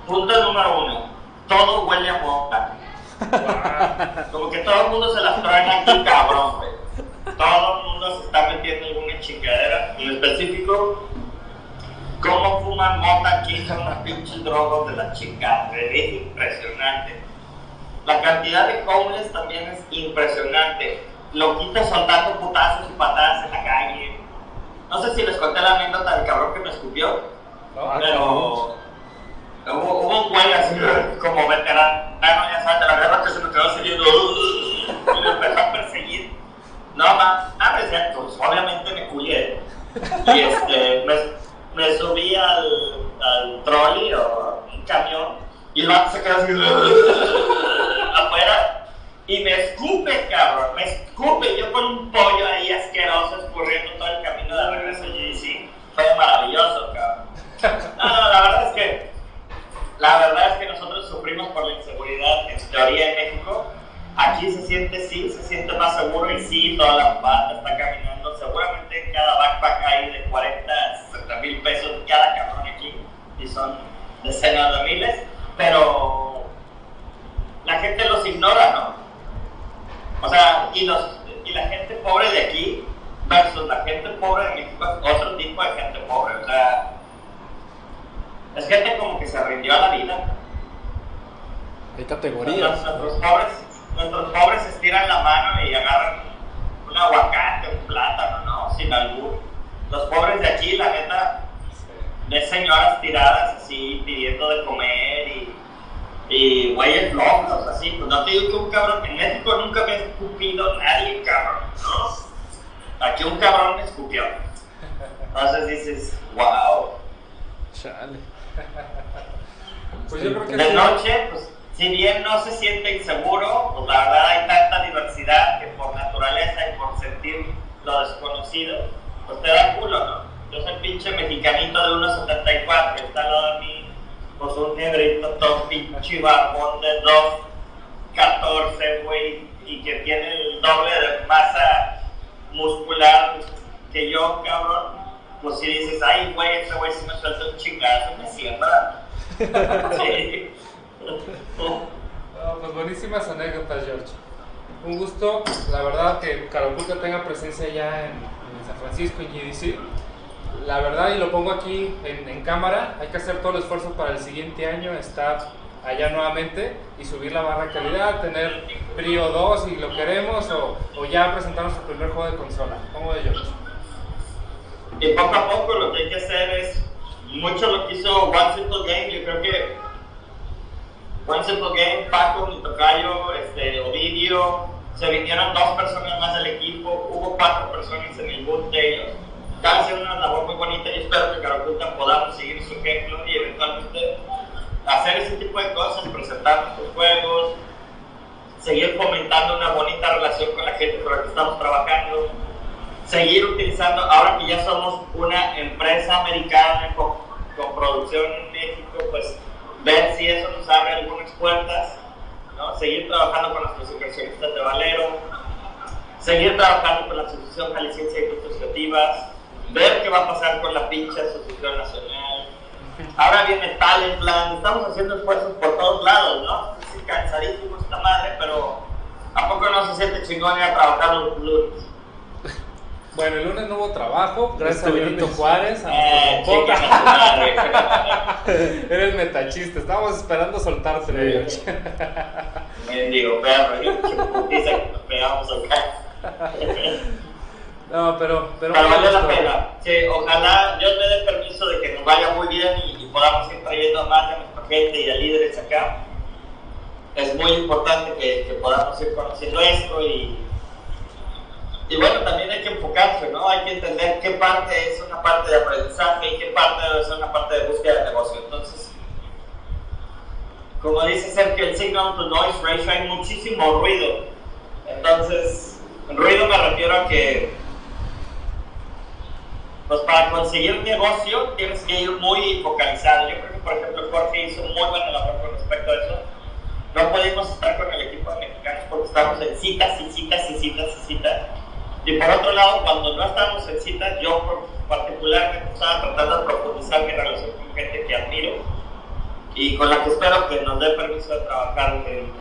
punto número uno, todo huele a mota. (laughs) Como que todo el mundo se las traen aquí, cabrón, güey. Todo el mundo se está metiendo en alguna chingadera. En específico, cómo fuman mota aquí (laughs) son unas pinches drogas de la chingada. Es impresionante. La cantidad de homeless también es impresionante. Loquitos soltando putazos y patadas en la calle. No sé si les conté la anécdota del cabrón que me escupió. ¿No? Ah, Pero hubo, hubo un güey así como veterano, ya sabes, de la guerra que se me quedó siguiendo y me empezó a perseguir. No, mames, ya, pues obviamente me culié. Y este, me, subí al, al trolley o un camión y el vato se quedó así. y me escupe, cabrón, me escupe. Yo con un pollo ahí asqueroso escurriendo todo el camino de regreso a GDC. Fue maravilloso, cabrón. No, no, la verdad es que, la verdad es que nosotros sufrimos por la inseguridad en teoría en México. Aquí se siente, sí, se siente más seguro y sí, toda la banda está caminando. Seguramente cada backpack hay de 40 a 60 mil pesos cada cabrón aquí y son decenas de miles, pero la gente los ignora, ¿no? O sea, y, los, y la gente pobre de aquí versus la gente pobre de México es otro tipo de gente pobre. O sea, es gente como que se rindió a la vida. Hay categorías. Nuestros, pobres, nuestros pobres estiran la mano y agarran un aguacate, un plátano, ¿no? Sin albur. Los pobres de aquí, la neta, de señoras tiradas así, pidiendo de comer y y güeyes locos, así, pues no te digo que un cabrón, en México nunca me ha escupido nadie, cabrón, ¿no? Aquí un cabrón me escupió. Entonces dices, wow. Chale. Pues yo creo que De noche, pues, si bien no se siente inseguro, pues la verdad hay tanta diversidad que por naturaleza y por sentir lo desconocido, pues te da culo, ¿no? Yo soy pinche mexicanito de 1.74, está al lado de mí, pues un negrito todo pinche barbón de 2.14, güey, y que tiene el doble de masa muscular que yo, cabrón. Pues si dices, ay, güey, ese güey si me suelta un chingazo, me siembra. (laughs) Sí. No, pues buenísimas anécdotas, George. Un gusto, la verdad, que Carapulca tenga presencia ya en, en San Francisco, en GDC. La verdad, y lo pongo aquí en, en cámara, hay que hacer todo el esfuerzo para el siguiente año estar allá nuevamente y subir la barra de calidad, tener Brio 2 si lo queremos, o, o ya presentar nuestro primer juego de consola. ¿Cómo de George? Y poco a poco lo que hay que hacer es mucho lo que hizo One Simple Game. Yo creo que One Simple Game, Paco, mi tocayo, este, Ovidio, se vinieron dos personas más del equipo, hubo cuatro personas en el boot de ellos. Están haciendo una labor muy bonita y espero que Caraculta podamos seguir su ejemplo y eventualmente hacer ese tipo de cosas, presentar nuestros juegos, seguir fomentando una bonita relación con la gente con la que estamos trabajando seguir utilizando, ahora que ya somos una empresa americana con, con producción en México, pues ver si eso nos abre algunas puertas, ¿no? seguir trabajando con nuestros inversionistas de Valero, seguir trabajando con la Asociación Jalisciense de Industrias Creativas, ver qué va a pasar con la pinche Asociación Nacional. Ahora viene Talent Plan, estamos haciendo esfuerzos por todos lados, ¿no? Es cansadísimo esta madre, pero ¿a poco no se siente chingón ir a trabajar los lunes? Bueno, el lunes no hubo trabajo, gracias Este a Benito viernes. Juárez, a Eh, nuestro madre. (laughs) Eres metachista, estábamos esperando soltarte, Sí. Mendigo (laughs) perro, putiza que nos pegamos acá. No, pero, pero, Pero valió la pena. Sí, ojalá Dios me dé permiso de que nos vaya muy bien y, y podamos ir trayendo a más de nuestra gente y a líderes acá. Es muy importante que, que podamos ir conociendo esto y, y bueno, también hay que enfocarse, ¿no? Hay que entender qué parte es una parte de aprendizaje y qué parte es una parte de búsqueda de negocio. Entonces, como dice Sergio, el signal to noise ratio hay muchísimo ruido. Entonces, ruido me refiero a que, pues para conseguir un negocio tienes que ir muy focalizado. Yo creo que, por ejemplo, Jorge hizo muy buena labor con respecto a eso. No podemos estar con el equipo de mexicanos porque estamos en citas y citas y citas y citas. Y por otro lado, cuando no estamos en citas, yo particularmente estaba tratando de profundizar mi relación con gente que admiro y con la que espero que nos dé permiso de trabajar en,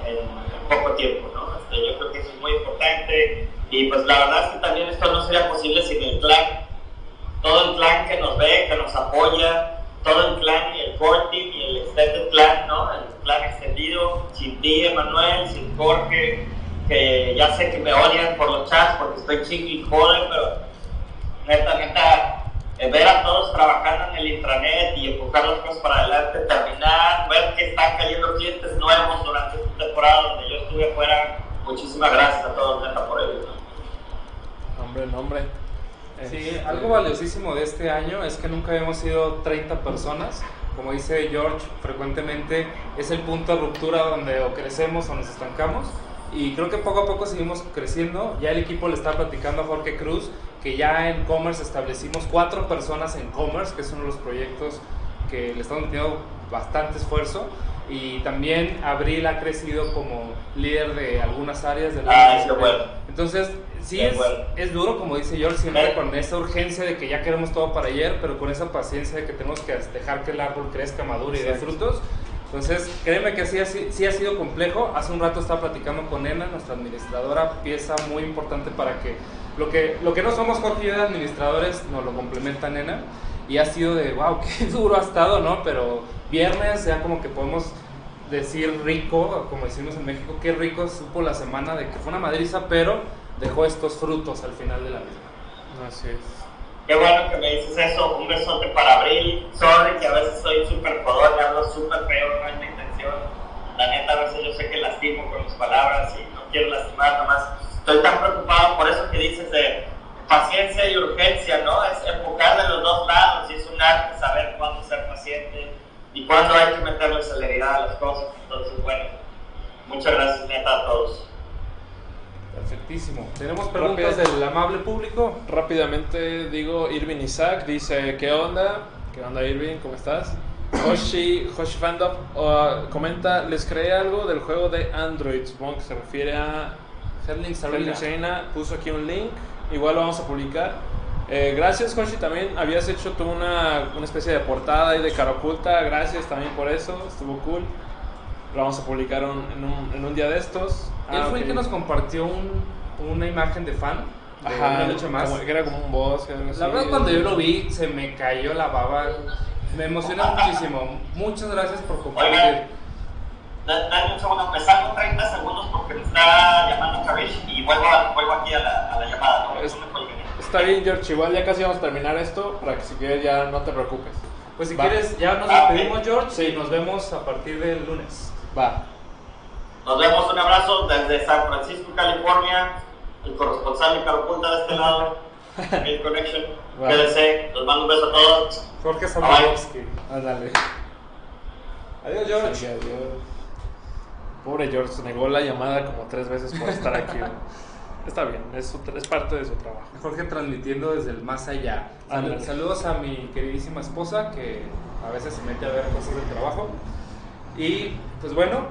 poco tiempo, ¿no? Este, yo creo que eso es muy importante y pues la verdad es que también esto no sería posible sin el clan, todo el clan que nos ve, que nos apoya, todo el clan y el core y el extended clan, ¿no? El clan extendido, sin ti, Emanuel, sin Jorge, que ya sé que me odian por los chats porque estoy chingue y jode, pero neta, neta, eh, ver a todos trabajando en el intranet y empujar las cosas para adelante, terminar, ver que están cayendo clientes nuevos durante esta temporada donde yo estuve afuera. Muchísimas gracias a todos, neta, por ello. Hombre, nombre. Sí, Este, algo valiosísimo de este año es que nunca habíamos sido 30 personas. Como dice George, frecuentemente es el punto de ruptura donde o crecemos o nos estancamos. Y creo que poco a poco seguimos creciendo. Ya el equipo le está platicando a Jorge Cruz que ya en Commerce establecimos cuatro personas en Commerce, que es uno de los proyectos que le estamos metiendo bastante esfuerzo. Y también Abril ha crecido como líder de algunas áreas de la ah, bueno. Entonces, sí es, es, duro, como dice George, siempre con esa urgencia de que ya queremos todo para ayer, pero con esa paciencia de que tenemos que dejar que el árbol crezca, madure y dé frutos. Entonces, créeme que sí, ha sido complejo. Hace un rato estaba platicando con Ena, nuestra administradora, pieza muy importante para que lo que, lo que no somos Jorge de administradores nos lo complementa Nena. Y ha sido de, wow, (laughs) qué duro ha estado, ¿no? Pero viernes ya como que podemos decir rico, como decimos en México, qué rico supo la semana de que fue una madriza, pero dejó estos frutos al final de la vida. Así es. Qué bueno que me dices eso. Un besote para Abril. Sorry que a veces soy súper jodón, hablo súper feo, no es mi intención. La neta, a veces yo sé que lastimo con mis palabras y no quiero lastimar, nomás estoy tan preocupado por eso que dices de paciencia y urgencia, ¿no? Es enfocar de los dos lados y es un arte saber cuándo ser paciente y cuándo hay que meterle celeridad a las cosas. Entonces, bueno, muchas gracias neta a todos. Perfectísimo. ¿Tenemos preguntas del amable público? Rápidamente digo, Irving Isaac dice, ¿qué onda? ¿Qué onda Irving? ¿Cómo estás? Hoshi, Hoshi Fandom uh, comenta, les creé algo del juego de Android, supongo que se refiere a Herlinks Arena. puso aquí un link, igual lo vamos a publicar. Eh, gracias Hoshi, también habías hecho tú una, una especie de portada ahí de cara oculta, gracias también por eso, estuvo cool. Lo vamos a publicar en, un, en, un, día de estos. Él ah, fue el que nos compartió un, una imagen de fan. De Ajá, más. Como, que era como un boss. La verdad, cuando yo lo vi, se me cayó la baba. Me emocionó muchísimo. Muchas gracias por compartir. Dale un segundo, me salgo 30 segundos porque me está llamando Karish y vuelvo, vuelvo aquí a la, a la llamada. ¿no? está bien, George. Igual ya casi vamos a terminar esto para que si quieres ya no te preocupes. Pues si quieres, ya nos ah, despedimos, George, y nos vemos a partir del lunes. Va. Nos vemos, un abrazo desde San Francisco, California. El corresponsal de Punta de este lado. (laughs) Mail Connection. PDC. Nos mando un beso a todos. Jorge Samuelowski. Ándale. Adiós, George. Sí, adiós. Pobre George, se negó la llamada como tres veces por estar aquí. (laughs) Está bien, es, es, parte de su trabajo. Jorge transmitiendo desde el más allá. saludos a mi queridísima esposa que a veces se mete a ver cosas del trabajo. Y pues bueno,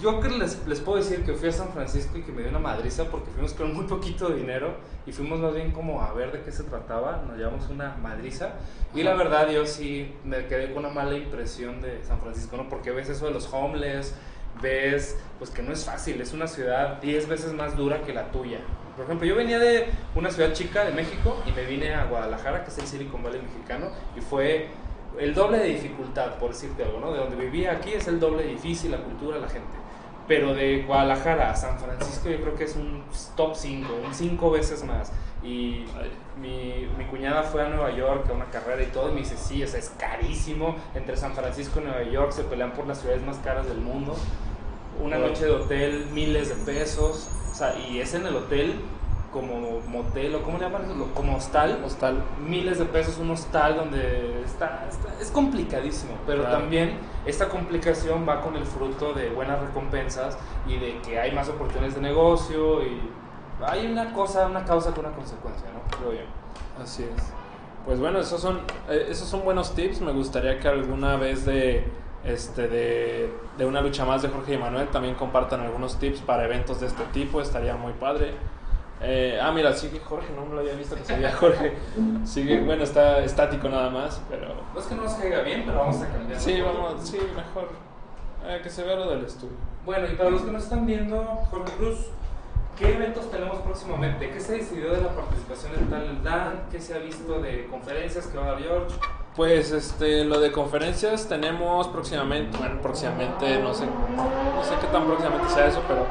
yo creo les, les puedo decir que fui a San Francisco y que me dio una madriza porque fuimos con muy poquito dinero y fuimos más bien como a ver de qué se trataba, nos llevamos una madriza y la verdad yo sí me quedé con una mala impresión de San Francisco, ¿no? Porque ves eso de los homeless, ves pues que no es fácil, es una ciudad 10 veces más dura que la tuya. Por ejemplo, yo venía de una ciudad chica de México y me vine a Guadalajara, que es el Silicon Valley mexicano, y fue el doble de dificultad, por decirte algo, ¿no? De donde vivía aquí es el doble difícil, la cultura, la gente. Pero de Guadalajara a San Francisco yo creo que es un top 5, un 5 veces más. Y mi, mi, cuñada fue a Nueva York a una carrera y todo, y me dice, sí, o sea, es carísimo. Entre San Francisco y Nueva York se pelean por las ciudades más caras del mundo. Una noche de hotel, miles de pesos. O sea, y es en el hotel como motel o cómo le llaman eso, como hostal. Hostal. Miles de pesos un hostal donde está, es complicadísimo, pero también esta complicación va con el fruto de buenas recompensas y de que hay más oportunidades de negocio y hay una cosa, una causa con una consecuencia, ¿no? Creo yo. Así es. Pues bueno, esos son, eh, esos son buenos tips. Me gustaría que alguna vez de, este, de, de una lucha más de Jorge y Manuel también compartan algunos tips para eventos de este tipo. Estaría muy padre. Eh, ah, mira, sigue Jorge, no me lo había visto que sería Jorge. Sigue, bueno, está estático nada más, pero. No es que no nos caiga bien, pero vamos a cambiar. Sí, vamos, sí, mejor. Eh, que se vea lo del estudio. Bueno, y para los que nos están viendo, Jorge Cruz, ¿qué eventos tenemos próximamente? ¿Qué se decidió de la participación del tal Dan? ¿Qué se ha visto de conferencias que va a dar George? Pues este, lo de conferencias tenemos próximamente, bueno, próximamente, no sé, no sé qué tan próximamente sea eso, pero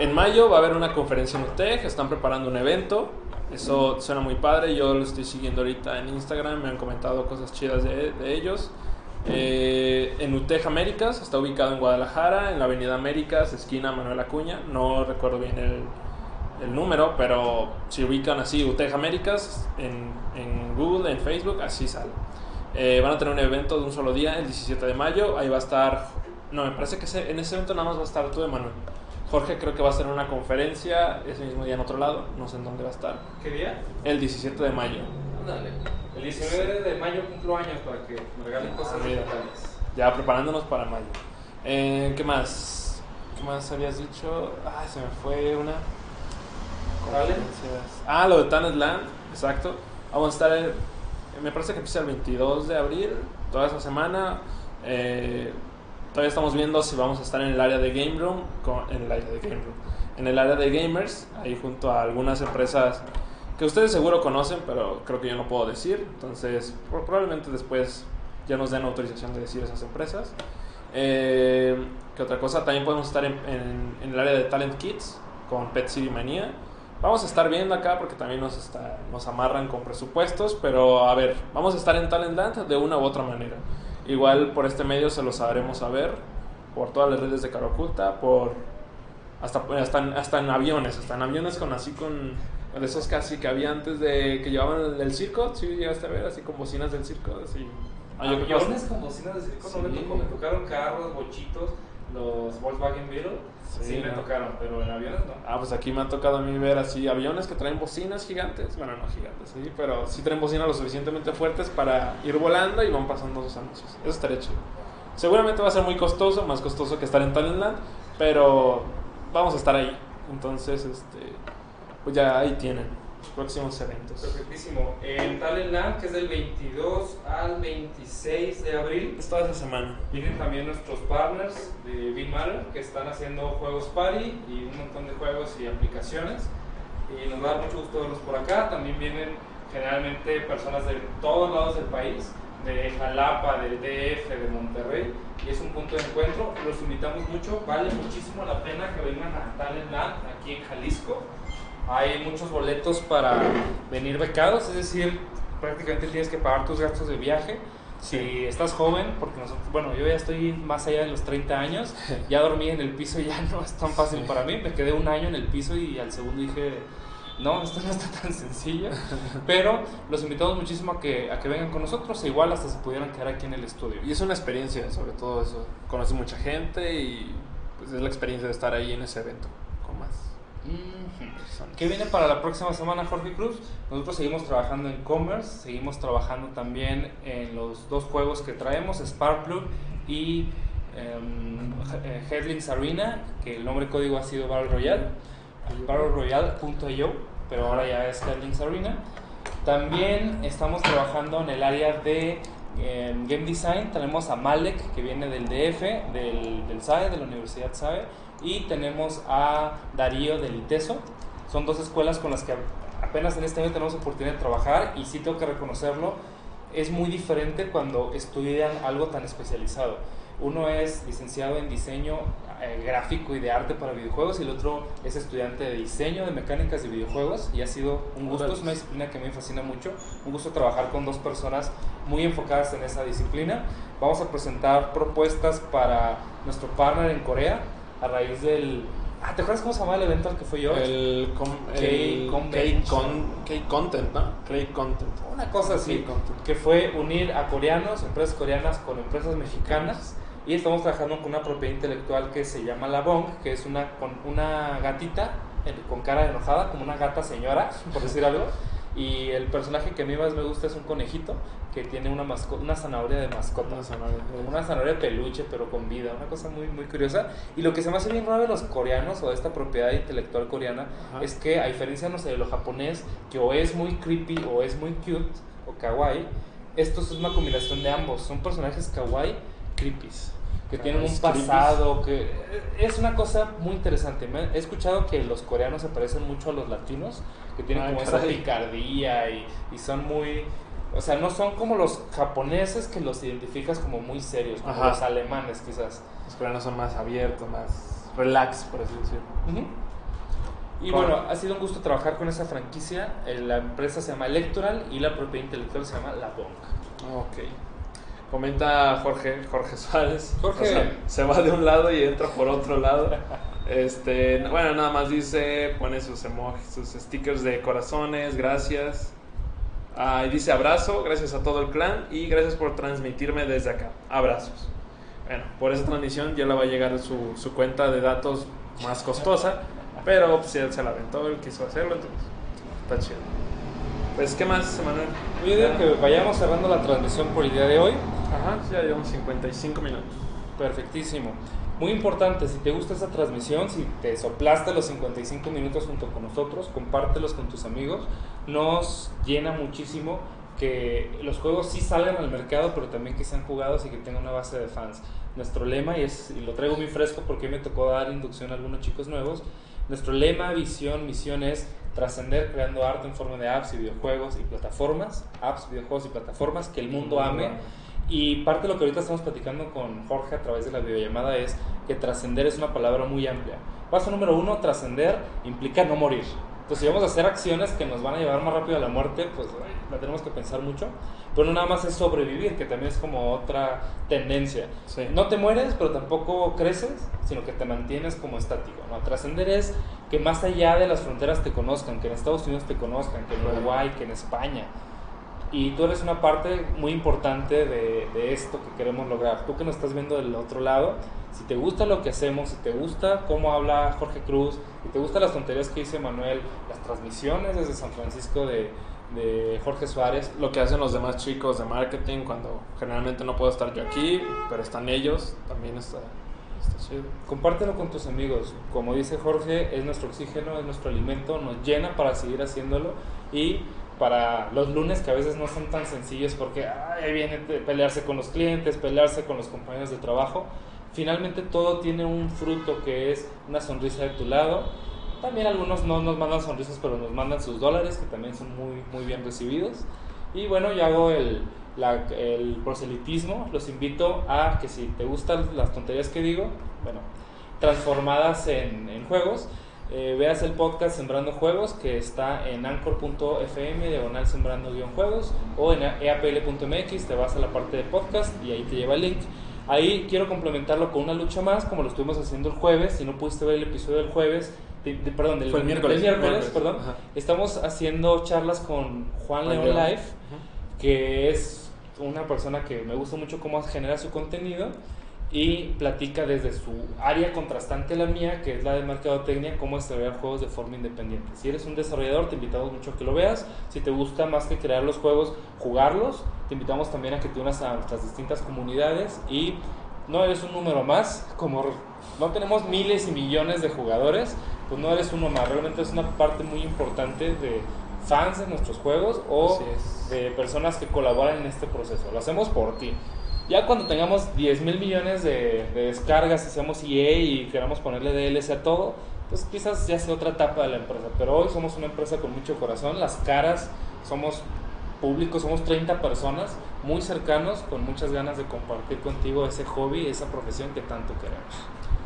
en mayo va a haber una conferencia en UTEC, están preparando un evento. Eso suena muy padre. Yo lo estoy siguiendo ahorita en Instagram. Me han comentado cosas chidas de, ellos. Eh, en UTEC Américas, está ubicado en Guadalajara, en la Avenida Américas, esquina Manuel Acuña. No recuerdo bien el, el número, pero si ubican así UTEC Américas en, en, Google, en Facebook, así sale. Eh, van a tener un evento de un solo día, el 17 de mayo. Ahí va a estar. No, me parece que en ese evento nada más va a estar tú, Manuel. Jorge creo que va a hacer una conferencia ese mismo día en otro lado, no sé en dónde va a estar. ¿Qué día? El 17 de mayo. Ándale. El 19 de mayo cumplo años para que me regalen cosas Ah. Ya preparándonos para mayo. Eh, ¿Qué más? ¿Qué más habías dicho? Ah, se me fue una. Conferencias. Ah, lo de Talent Land, exacto. Vamos a estar, el- me parece que empieza el 22 de abril, toda esa semana. Eh, todavía estamos viendo si vamos a estar en el área de Game Room, en el área de Game Room, en el área de gamers, ahí junto a algunas empresas que ustedes seguro conocen, pero creo que yo no puedo decir. Entonces, pro- probablemente después ya nos den autorización de decir esas empresas. Eh, ¿Qué otra cosa? También podemos estar en el área de Talent Kids con Pet City Manía. Vamos a estar viendo acá porque también nos, está, nos amarran con presupuestos, pero a ver, vamos a estar en Talent Land de una u otra manera. Igual por este medio se los sabremos saber, por todas las redes de Cara Oculta, por hasta, hasta, hasta en aviones, hasta en aviones con así con de esos casi que había antes de que llevaban el, circo, sí llegaste a ver, así con bocinas del circo, así. Aviones con bocinas de circo no me tocó, me tocaron carros, bochitos, los Volkswagen Beetle, sí, Sí, me ¿no? tocaron, pero en aviones no. Ah, pues aquí me ha tocado a mí ver así aviones que traen bocinas gigantes. Bueno, no gigantes, sí, pero sí traen bocinas lo suficientemente fuertes para ir volando y van pasando sus anuncios. Eso estaría chido. Seguramente va a ser muy costoso, más costoso que estar en Talentland, pero vamos a estar ahí. Entonces, este, pues ya ahí tienen próximos eventos. Perfectísimo. En Talent Land, que es del 22 al 26 de abril, Es toda esa semana. vienen también nuestros partners de Big Matter, que están haciendo juegos party y un montón de juegos y aplicaciones. Y nos da mucho gusto verlos por acá. También vienen generalmente personas de todos lados del país, de Jalapa, del DF, de Monterrey, y es un punto de encuentro. Los invitamos mucho, vale muchísimo la pena que vengan a Talent Land aquí en Jalisco. Hay muchos boletos para venir becados, es decir, prácticamente tienes que pagar tus gastos de viaje. Si estás joven, porque nosotros, bueno, yo ya estoy más allá de los 30 años, (laughs) ya dormí en el piso y ya no es tan fácil Sí. para mí. Me quedé un año en el piso y al segundo dije, no, esto no está tan sencillo. (laughs) Pero los invitamos muchísimo a que, a que vengan con nosotros, e igual hasta se pudieran quedar aquí en el estudio. Y es una experiencia, sobre todo eso. Conoces mucha gente y pues, es la experiencia de estar ahí en ese evento con más Ujú. personas. ¿Qué viene para la próxima semana, Jorge Cruz? Nosotros seguimos trabajando en Commerce, seguimos trabajando también en los dos juegos que traemos, Sparkplug y Headlings Arena, que el nombre código ha sido Battle Royale, battleroyale.io, pero ahora ya es Headlings Arena. También estamos trabajando en el área de em, Game Design, tenemos a Malek, que viene del DF, del, del SAE, de la Universidad SAE, y tenemos a Darío del ITESO. Son dos escuelas con las que apenas en este año tenemos oportunidad de trabajar y sí tengo que reconocerlo, es muy diferente cuando estudian algo tan especializado. Uno es licenciado en diseño eh, gráfico y de arte para videojuegos y el otro es estudiante de diseño de mecánicas de videojuegos y ha sido un gusto, es una disciplina que me fascina mucho, un gusto trabajar con dos personas muy enfocadas en esa disciplina. Vamos a presentar propuestas para nuestro partner en Corea a raíz del... Ah, ¿te acuerdas cómo se llamaba el evento al que fui yo? El, com, K-Content, ¿no? K-Content. Una cosa así, que fue unir a coreanos, empresas coreanas con empresas mexicanas. Y estamos trabajando con una propiedad intelectual que se llama La Bong, que es una, con una gatita con cara enojada, como una gata señora, por decir algo. (laughs) Y el personaje que a mí más me gusta es un conejito que tiene una, una zanahoria de mascota. Una zanahoria. Como una zanahoria de peluche, pero con vida, una cosa muy, muy curiosa. Y lo que se me hace bien raro de los coreanos o de esta propiedad intelectual coreana Ajá. es que, a diferencia, no sé, de lo japonés, que o es muy creepy o es muy cute o kawaii, esto es una combinación de ambos. Son personajes kawaii creepies. Que tienen un pasado, que es una cosa muy interesante. Me- He escuchado que los coreanos se parecen mucho a los latinos, que tienen Ah, como esa picardía y, y son muy, o sea, no son como los japoneses que los identificas como muy serios, como Ajá. los alemanes quizás. Los coreanos son más abiertos, más relax, por así decirlo. Y Bueno. bueno, ha sido un gusto trabajar con esa franquicia. Eh, La empresa se llama Electoral y la propiedad intelectual se llama La Bonk. Ok. Comenta Jorge, Jorge Suárez. Jorge. O sea, se va de un lado y entra por otro lado. Este, bueno, nada más dice, pone sus emojis, sus stickers de corazones, gracias. Ah, y dice abrazo, gracias a todo el clan y gracias por transmitirme desde acá. Abrazos. Bueno, por esa transmisión ya le va a llegar su, su cuenta de datos más costosa, pero pues él se la aventó, él quiso hacerlo, entonces está chido. Pues, ¿qué más, Manuel? Yo digo que vayamos cerrando la transmisión por el día de hoy. Ajá, ya llevamos 55 minutos. Perfectísimo. Muy importante, si te gusta esta transmisión, si te soplaste los 55 minutos junto con nosotros, compártelos con tus amigos. Nos llena muchísimo que los juegos sí salgan al mercado, pero también que sean jugados y que tengan una base de fans. Nuestro lema, y, es, y lo traigo muy fresco porque me tocó dar inducción a algunos chicos nuevos, nuestro lema, visión, misión es trascender creando arte en forma de apps y videojuegos y plataformas, apps, videojuegos y plataformas que el mundo ame. Y parte de lo que ahorita estamos platicando con Jorge a través de la videollamada es que trascender es una palabra muy amplia. Paso número uno, trascender implica no morir. Entonces, si vamos a hacer acciones que nos van a llevar más rápido a la muerte, pues la tenemos que pensar mucho. Pero no nada más es sobrevivir, que también es como otra tendencia. Sí. No te mueres, pero tampoco creces, sino que te mantienes como estático. ¿no? Trascender es que más allá de las fronteras te conozcan, que en Estados Unidos te conozcan, que en Uruguay, que en España. Y tú eres una parte muy importante de, de, esto que queremos lograr. Tú que nos estás viendo del otro lado, si te gusta lo que hacemos, si te gusta cómo habla Jorge Cruz, si te gustan las tonterías que dice Manuel, las transmisiones desde San Francisco de, de Jorge Suárez, Lo que hacen los demás chicos de marketing cuando generalmente no puedo estar yo aquí, pero están ellos, también está, está chido. compártelo con tus amigos. Como dice Jorge, es nuestro oxígeno, es nuestro alimento, nos llena para seguir haciéndolo y para los lunes que a veces no son tan sencillos porque ahí viene pelearse con los clientes, pelearse con los compañeros de trabajo. Finalmente todo tiene un fruto que es una sonrisa de tu lado. También algunos no nos mandan sonrisas, pero nos mandan sus dólares, que también son muy, muy bien recibidos. Y bueno, yo hago el, el proselitismo. Los invito a que si te gustan las tonterías que digo, bueno, transformadas en juegos, eh, veas el podcast Sembrando Juegos que está en anchor.fm diagonal sembrando guion juegos o en eapl.mx te vas a la parte de podcast y ahí te lleva el link. Ahí quiero complementarlo con una lucha más como lo estuvimos haciendo el jueves. Si no pudiste ver el episodio del jueves, de, de, perdón, del Fue el miércoles. del miércoles, Miércoles. perdón, Ajá. estamos haciendo charlas con Juan León. Live que es una persona que me gusta mucho cómo genera su contenido y platica desde su área contrastante a la mía, que es la de mercadotecnia, cómo desarrollar juegos de forma independiente. Si eres un desarrollador, te invitamos mucho a que lo veas. Si te gusta más que crear los juegos, jugarlos, te invitamos también a que te unas a nuestras distintas comunidades y no eres un número más, como no tenemos miles y millones de jugadores, pues no eres uno más, realmente es una parte muy importante de fans de nuestros juegos o de personas que colaboran en este proceso. Lo hacemos por ti. Ya cuando tengamos 10 mil millones de, de descargas y seamos EA y queramos ponerle DLC a todo, pues quizás ya sea otra etapa de la empresa. Pero hoy somos una empresa con mucho corazón, las caras, somos públicos, somos 30 personas muy cercanos, con muchas ganas de compartir contigo ese hobby, esa profesión que tanto queremos.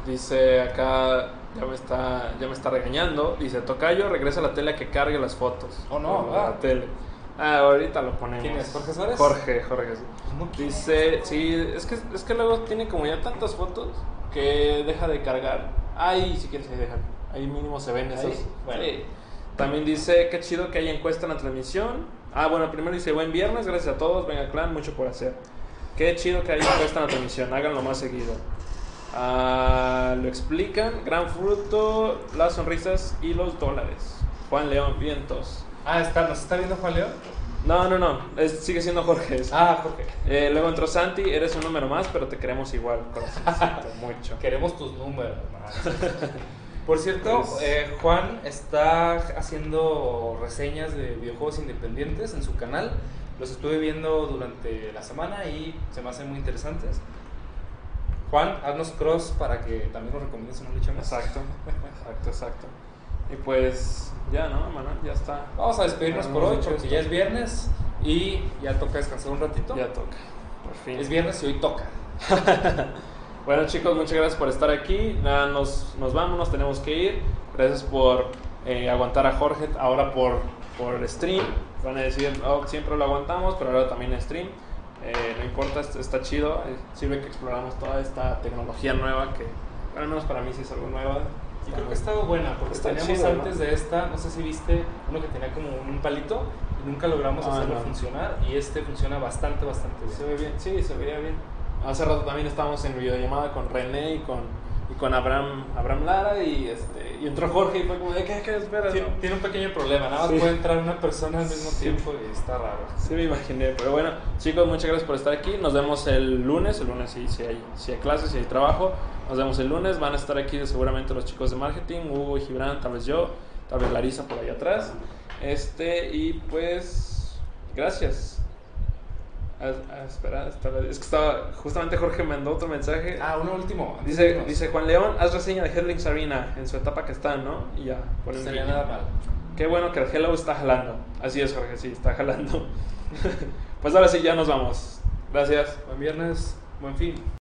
Dice acá, ya me está, ya me está regañando. Dice, Tocayo, regresa a la tele a que cargue las fotos. Oh, no, ah. la tele. Ah, ahorita lo ponemos. ¿Quién es? ¿Jorge Suárez? Jorge, Jorge. sí. No Dice, sí, es que, es que luego tiene como ya tantas fotos que deja de cargar. Ahí, si quieres, ahí deja. Ahí mínimo se ven esos. bueno. Sí. También dice, qué chido que haya encuesta en la transmisión. Ah, bueno, primero dice, buen viernes, gracias a todos, venga clan, mucho por hacer. Qué chido que haya encuesta en la transmisión, háganlo más seguido. Ah, lo explican, gran fruto, las sonrisas y los dólares. Juan León, vientos. Ah, está, ¿nos está viendo Juan León? No, no, no, es- sigue siendo Jorge. (laughs) Ah, Jorge. eh, luego entró Santi, eres un número más, pero te queremos igual, corazoncito, (laughs) mucho. Queremos tus números. man. (laughs) Por cierto, Pues- eh, Juan está haciendo reseñas de videojuegos independientes en su canal. Los estuve viendo durante la semana y se me hacen muy interesantes. Juan, haznos cross para que también nos recomiendes una lucha más. Exacto, exacto, exacto. Y pues ya, ¿no, Manuel? Ya está. Vamos a despedirnos por hoy porque ya es viernes y ya toca descansar un ratito. Ya toca, por fin. Es viernes y hoy toca. (laughs) Bueno chicos, muchas gracias por estar aquí. Nada, nos, nos vamos, nos tenemos que ir. Gracias por eh, aguantar a Jorge ahora por, por stream. Van a decir, oh, siempre lo aguantamos, pero ahora también stream. Eh, no importa, est- está chido. eh, sirve que exploramos toda esta tecnología nueva que, al menos para mí sí es algo nueva. Y creo que ha estado buena porque Está teníamos chido, ¿no? antes de esta, no sé si viste, uno que tenía como un palito y nunca logramos Ah, hacerlo no. funcionar y este funciona bastante, bastante bien. Se ve bien, sí, se veía bien. Hace rato también estábamos en videollamada con René y con y con Abraham, Abraham Lara y, este, y entró Jorge y fue como de, ¿qué, qué espera? Tiene, no? tiene un pequeño problema, nada más Sí. puede entrar una persona al mismo Sí. tiempo y está raro. Sí, me imaginé. Pero bueno, chicos, muchas gracias por estar aquí. Nos vemos el lunes. El lunes sí, sí hay, sí hay clases, sí hay trabajo. Nos vemos el lunes. Van a estar aquí seguramente los chicos de marketing, Hugo y Gibran, tal vez yo, tal vez Larisa por ahí atrás. Este, y pues, gracias. Ah, ah, espera, es que estaba, justamente Jorge mandó otro mensaje. Ah, uno último. Dice, dice Juan León, haz reseña de Headlings Arena en su etapa que está, ¿no? Y ya, un sería nada mal. Qué bueno que el Hello está jalando. Así es, Jorge, sí, está jalando. (laughs) pues ahora sí, ya nos vamos. Gracias. Buen viernes, buen fin.